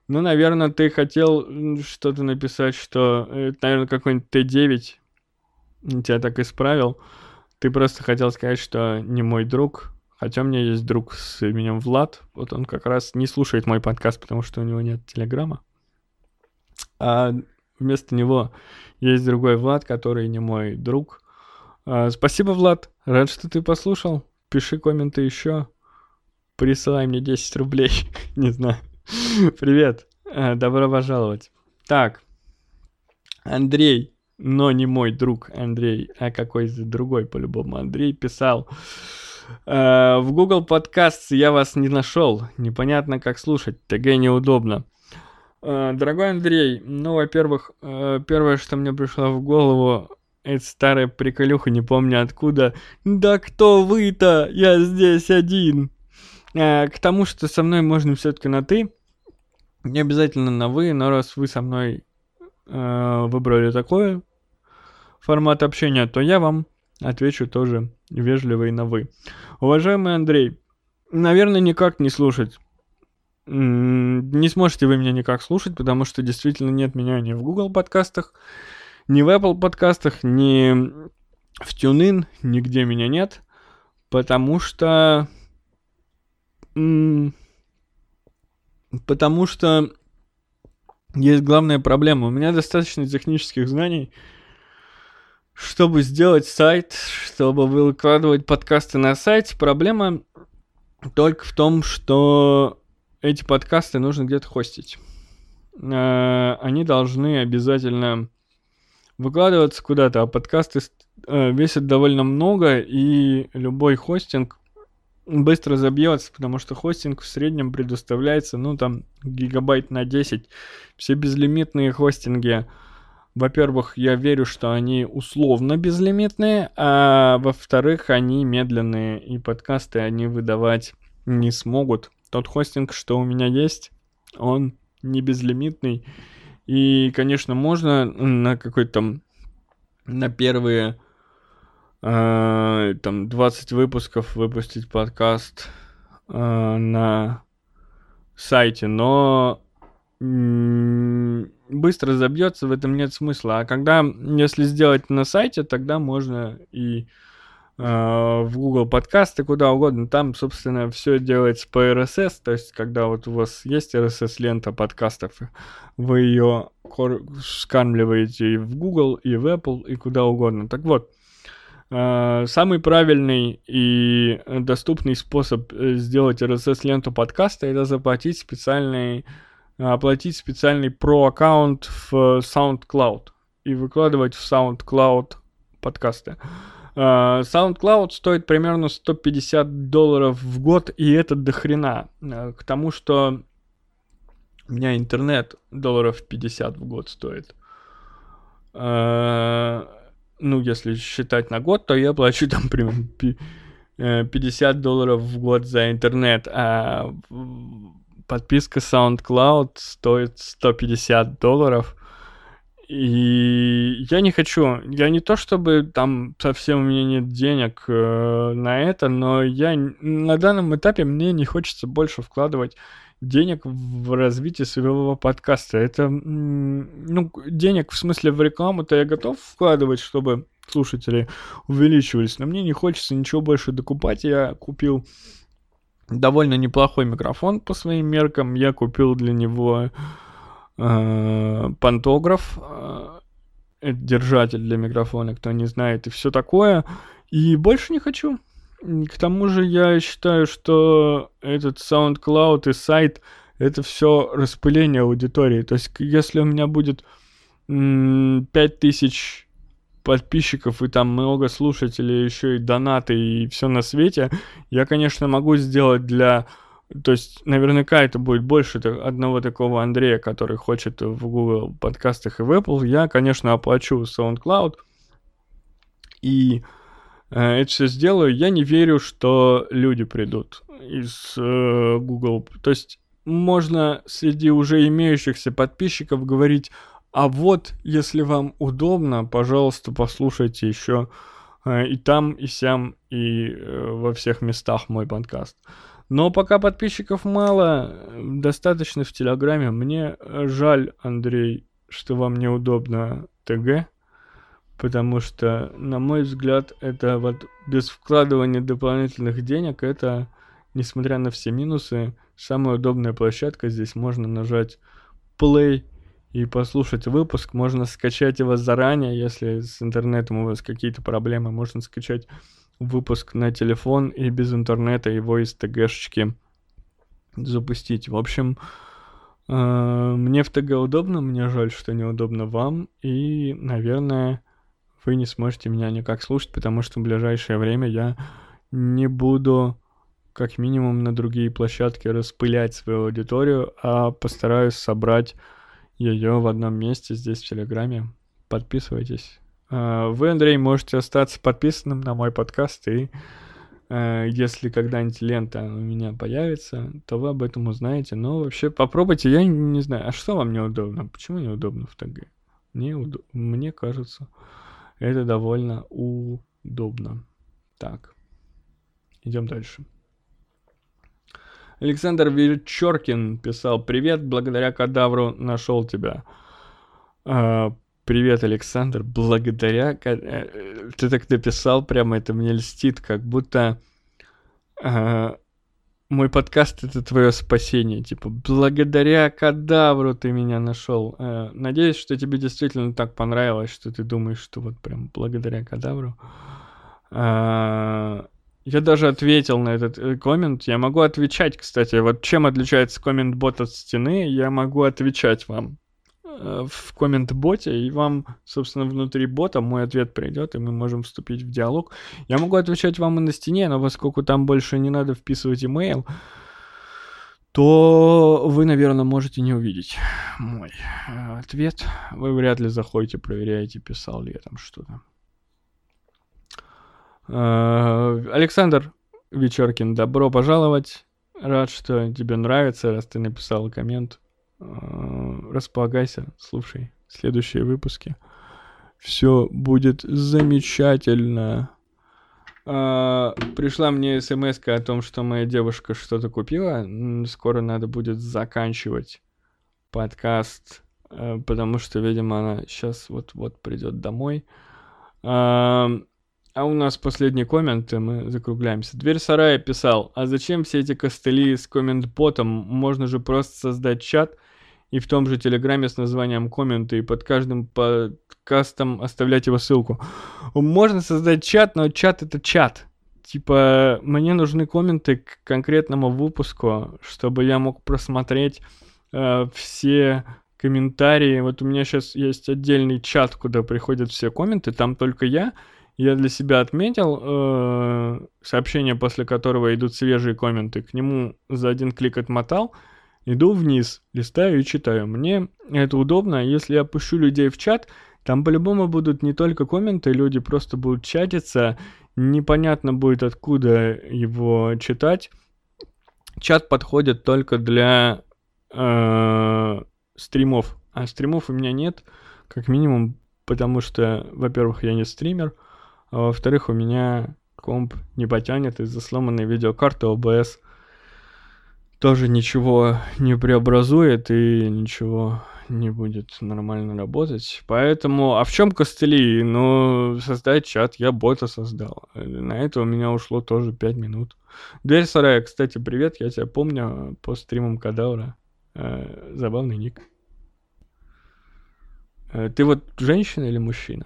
Ну, наверное, ты хотел что-то написать, что это, наверное, какой-нибудь Т9 тебя так исправил. Ты просто хотел сказать, что не мой друг, хотя у меня есть друг с именем Влад. Вот он как раз не слушает мой подкаст, потому что у него нет телеграмма. А вместо него есть другой Влад, который не мой друг. А, спасибо, Влад. Рад, что ты послушал. Пиши комменты еще. Присылай мне 10 рублей. (laughs) не знаю. Привет. А, добро пожаловать. Так. Андрей, но не мой друг Андрей, а какой-то другой по-любому. Андрей писал... Uh, в Google Podcasts я вас не нашел. Непонятно, как слушать. ТГ неудобно. Э, дорогой Андрей, ну, во-первых, э, первое, что мне пришло в голову, это старая приколюха, не помню откуда. Да кто вы-то? Я здесь один. Э, к тому, что со мной можно все-таки на ты. Не обязательно на вы, но раз вы со мной выбрали такой формат общения, то я вам отвечу тоже вежливо и на вы. Уважаемый Андрей, наверное, никак не слушать не сможете вы меня никак слушать, потому что действительно нет меня ни в Google подкастах, ни в Apple подкастах, ни в TuneIn, нигде меня нет, потому что... Потому что есть главная проблема. У меня достаточно технических знаний, чтобы сделать сайт, чтобы выкладывать подкасты на сайте. Проблема только в том, что эти подкасты нужно где-то хостить. Э, они должны обязательно выкладываться куда-то, а подкасты э, весят довольно много, и любой хостинг быстро забьется, потому что хостинг в среднем предоставляется, ну, там, гигабайт на 10. Все безлимитные хостинги, во-первых, я верю, что они условно безлимитные, а во-вторых, они медленные, и подкасты они выдавать не смогут, тот хостинг, что у меня есть, он не безлимитный. И, конечно, можно на какой-то на первые э, там 20 выпусков выпустить подкаст э, на сайте, но быстро забьется, в этом нет смысла. А когда, если сделать на сайте, тогда можно и в Google подкасты, куда угодно. Там, собственно, все делается по RSS, то есть, когда вот у вас есть RSS-лента подкастов, вы ее скармливаете и в Google, и в Apple, и куда угодно. Так вот, самый правильный и доступный способ э, сделать RSS-ленту подкаста это заплатить специальный, оплатить специальный про-аккаунт в SoundCloud и выкладывать в SoundCloud подкасты. Uh, SoundCloud стоит примерно 150 долларов в год, и это дохрена. Uh, к тому, что у меня интернет долларов 50 в год стоит. Ну, если считать на год, то я плачу там (laughs) примерно 50 долларов в год за интернет, а подписка SoundCloud стоит 150 долларов. И я не хочу, я не то чтобы там совсем у меня нет денег э, на это, но я на данном этапе мне не хочется больше вкладывать денег в развитие своего подкаста. Это, ну, денег в смысле в рекламу-то я готов вкладывать, чтобы слушатели увеличивались, но мне не хочется ничего больше докупать. Я купил довольно неплохой микрофон по своим меркам. Я купил для него э, пантограф, э, держатель для микрофона, кто не знает, и все такое. И больше не хочу. К тому же я считаю, что этот SoundCloud и сайт это все распыление аудитории. То есть, если у меня будет 5000 подписчиков и там много слушателей, еще и донаты и все на свете, я, конечно, могу сделать для то есть, наверняка это будет больше одного такого Андрея, который хочет в Google подкастах и в Apple. Я, конечно, оплачу SoundCloud и э, это все сделаю. Я не верю, что люди придут из э, Google. То есть, можно среди уже имеющихся подписчиков говорить, а вот, если вам удобно, пожалуйста, послушайте еще э, и там, и сям, и э, во всех местах мой подкаст. Но пока подписчиков мало, достаточно в Телеграме. Мне жаль, Андрей, что вам неудобно ТГ, потому что, на мой взгляд, это вот без вкладывания дополнительных денег, это, несмотря на все минусы, самая удобная площадка. Здесь можно нажать play и послушать выпуск. Можно скачать его заранее, если с интернетом у вас какие-то проблемы. Можно скачать выпуск на телефон и без интернета его из ТГшечки запустить. В общем, э, мне в ТГ удобно, мне жаль, что неудобно вам, и, наверное, вы не сможете меня никак слушать, потому что в ближайшее время я не буду как минимум на другие площадки распылять свою аудиторию, а постараюсь собрать ее в одном месте здесь в Телеграме. Подписывайтесь. А, вы, Андрей, можете остаться подписанным на мой подкаст, и а, если когда-нибудь лента у меня появится, то вы об этом узнаете. Но вообще попробуйте, я не знаю, а что вам неудобно? Почему неудобно в ТГ? Мне, удо... Мне кажется, это довольно удобно. Так, идем дальше. Александр Вечеркин писал «Привет, благодаря кадавру нашел тебя». А, Привет, Александр. Благодаря... Э, ты так написал, прямо это мне льстит, как будто э, мой подкаст это твое спасение. Типа, благодаря кадавру ты меня нашел. Э, надеюсь, что тебе действительно так понравилось, что ты думаешь, что вот прям благодаря кадавру. Э, я даже ответил на этот э, коммент. Я могу отвечать, кстати. Вот чем отличается коммент-бот от стены, я могу отвечать вам. Э, в коммент-боте, и вам, собственно, внутри бота мой ответ придет, и мы можем вступить в диалог. Я могу отвечать вам и на стене, но поскольку там больше не надо вписывать имейл, то вы, наверное, можете не увидеть мой э, ответ. Вы вряд ли заходите, проверяете, писал ли я там что-то. Э, Александр Вечеркин, добро пожаловать. Рад, что тебе нравится, раз ты написал коммент. Э, располагайся, слушай следующие выпуски. Все будет замечательно. А, пришла мне смс о том, что моя девушка что-то купила. Скоро надо будет заканчивать подкаст, э, потому что, видимо, она сейчас вот-вот придет домой. А, у нас последний коммент, и мы закругляемся. Дверь сарая писал, а зачем все эти костыли с коммент-ботом? Можно же просто создать чат и в том же Телеграме с названием комменты, и под каждым подкастом оставлять его ссылку. Можно создать чат, но чат это чат. Типа, мне нужны комменты к конкретному выпуску, чтобы я мог просмотреть э, все комментарии. Вот у меня сейчас есть отдельный чат, куда приходят все комменты, там только я, я для себя отметил э, сообщение, после которого идут свежие комменты. К нему за один клик отмотал. Иду вниз, листаю и читаю. Мне это удобно. Если я пущу людей в чат, там по-любому будут не только комменты, люди просто будут чатиться. Непонятно будет, откуда его читать. Чат подходит только для э, стримов. А стримов у меня нет, как минимум, потому что, во-первых, я не стример, а во-вторых, у меня комп не потянет из-за сломанной видеокарты OBS. Тоже ничего не преобразует и ничего не будет нормально работать. Поэтому, а в чем костыли? Ну, создать чат, я бота создал. На это у меня ушло тоже 5 минут. Дверь сарая, кстати, привет, я тебя помню по стримам Кадавра. Э, забавный ник. Э, ты вот женщина или мужчина?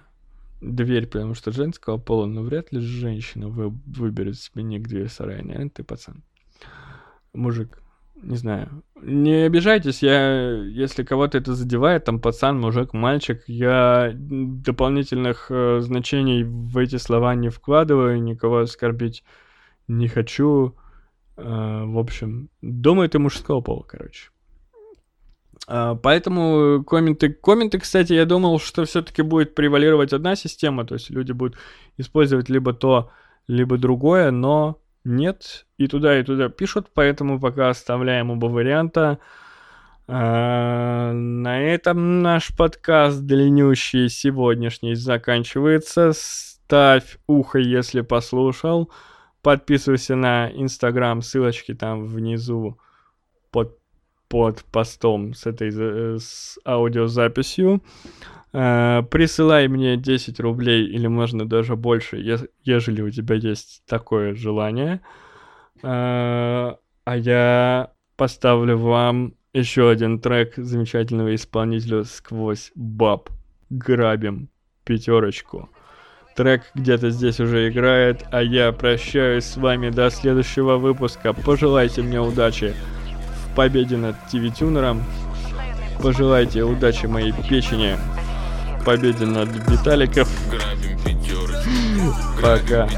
Дверь, потому что женского пола, но вряд ли женщина вы, выберет себе ник дверь сарая. Наверное, ты пацан. Мужик. Не знаю. Не обижайтесь, я, если кого-то это задевает, там пацан, мужик, мальчик, я дополнительных э, значений в эти слова не вкладываю, никого оскорбить не хочу. Э, в общем, думаю, ты мужского пола, короче. А, поэтому комменты, комменты, кстати, я думал, что все-таки будет превалировать одна система, то есть люди будут использовать либо то, либо другое, но нет, и туда, и туда пишут, поэтому пока оставляем оба варианта. А, на этом наш подкаст длиннющий сегодняшний заканчивается. Ставь ухо, если послушал. Подписывайся на Инстаграм, ссылочки там внизу под под постом с этой э, с аудиозаписью. Э, присылай мне 10 рублей или можно даже больше, ежели у тебя есть такое желание. Э, а я поставлю вам еще один трек замечательного исполнителя «Сквозь баб». Грабим пятерочку. Трек где-то здесь уже играет, а я прощаюсь с вами до следующего выпуска. Пожелайте мне удачи победе над TV-тюнером. Пожелайте удачи моей печени. Победе над Виталиков. Пока.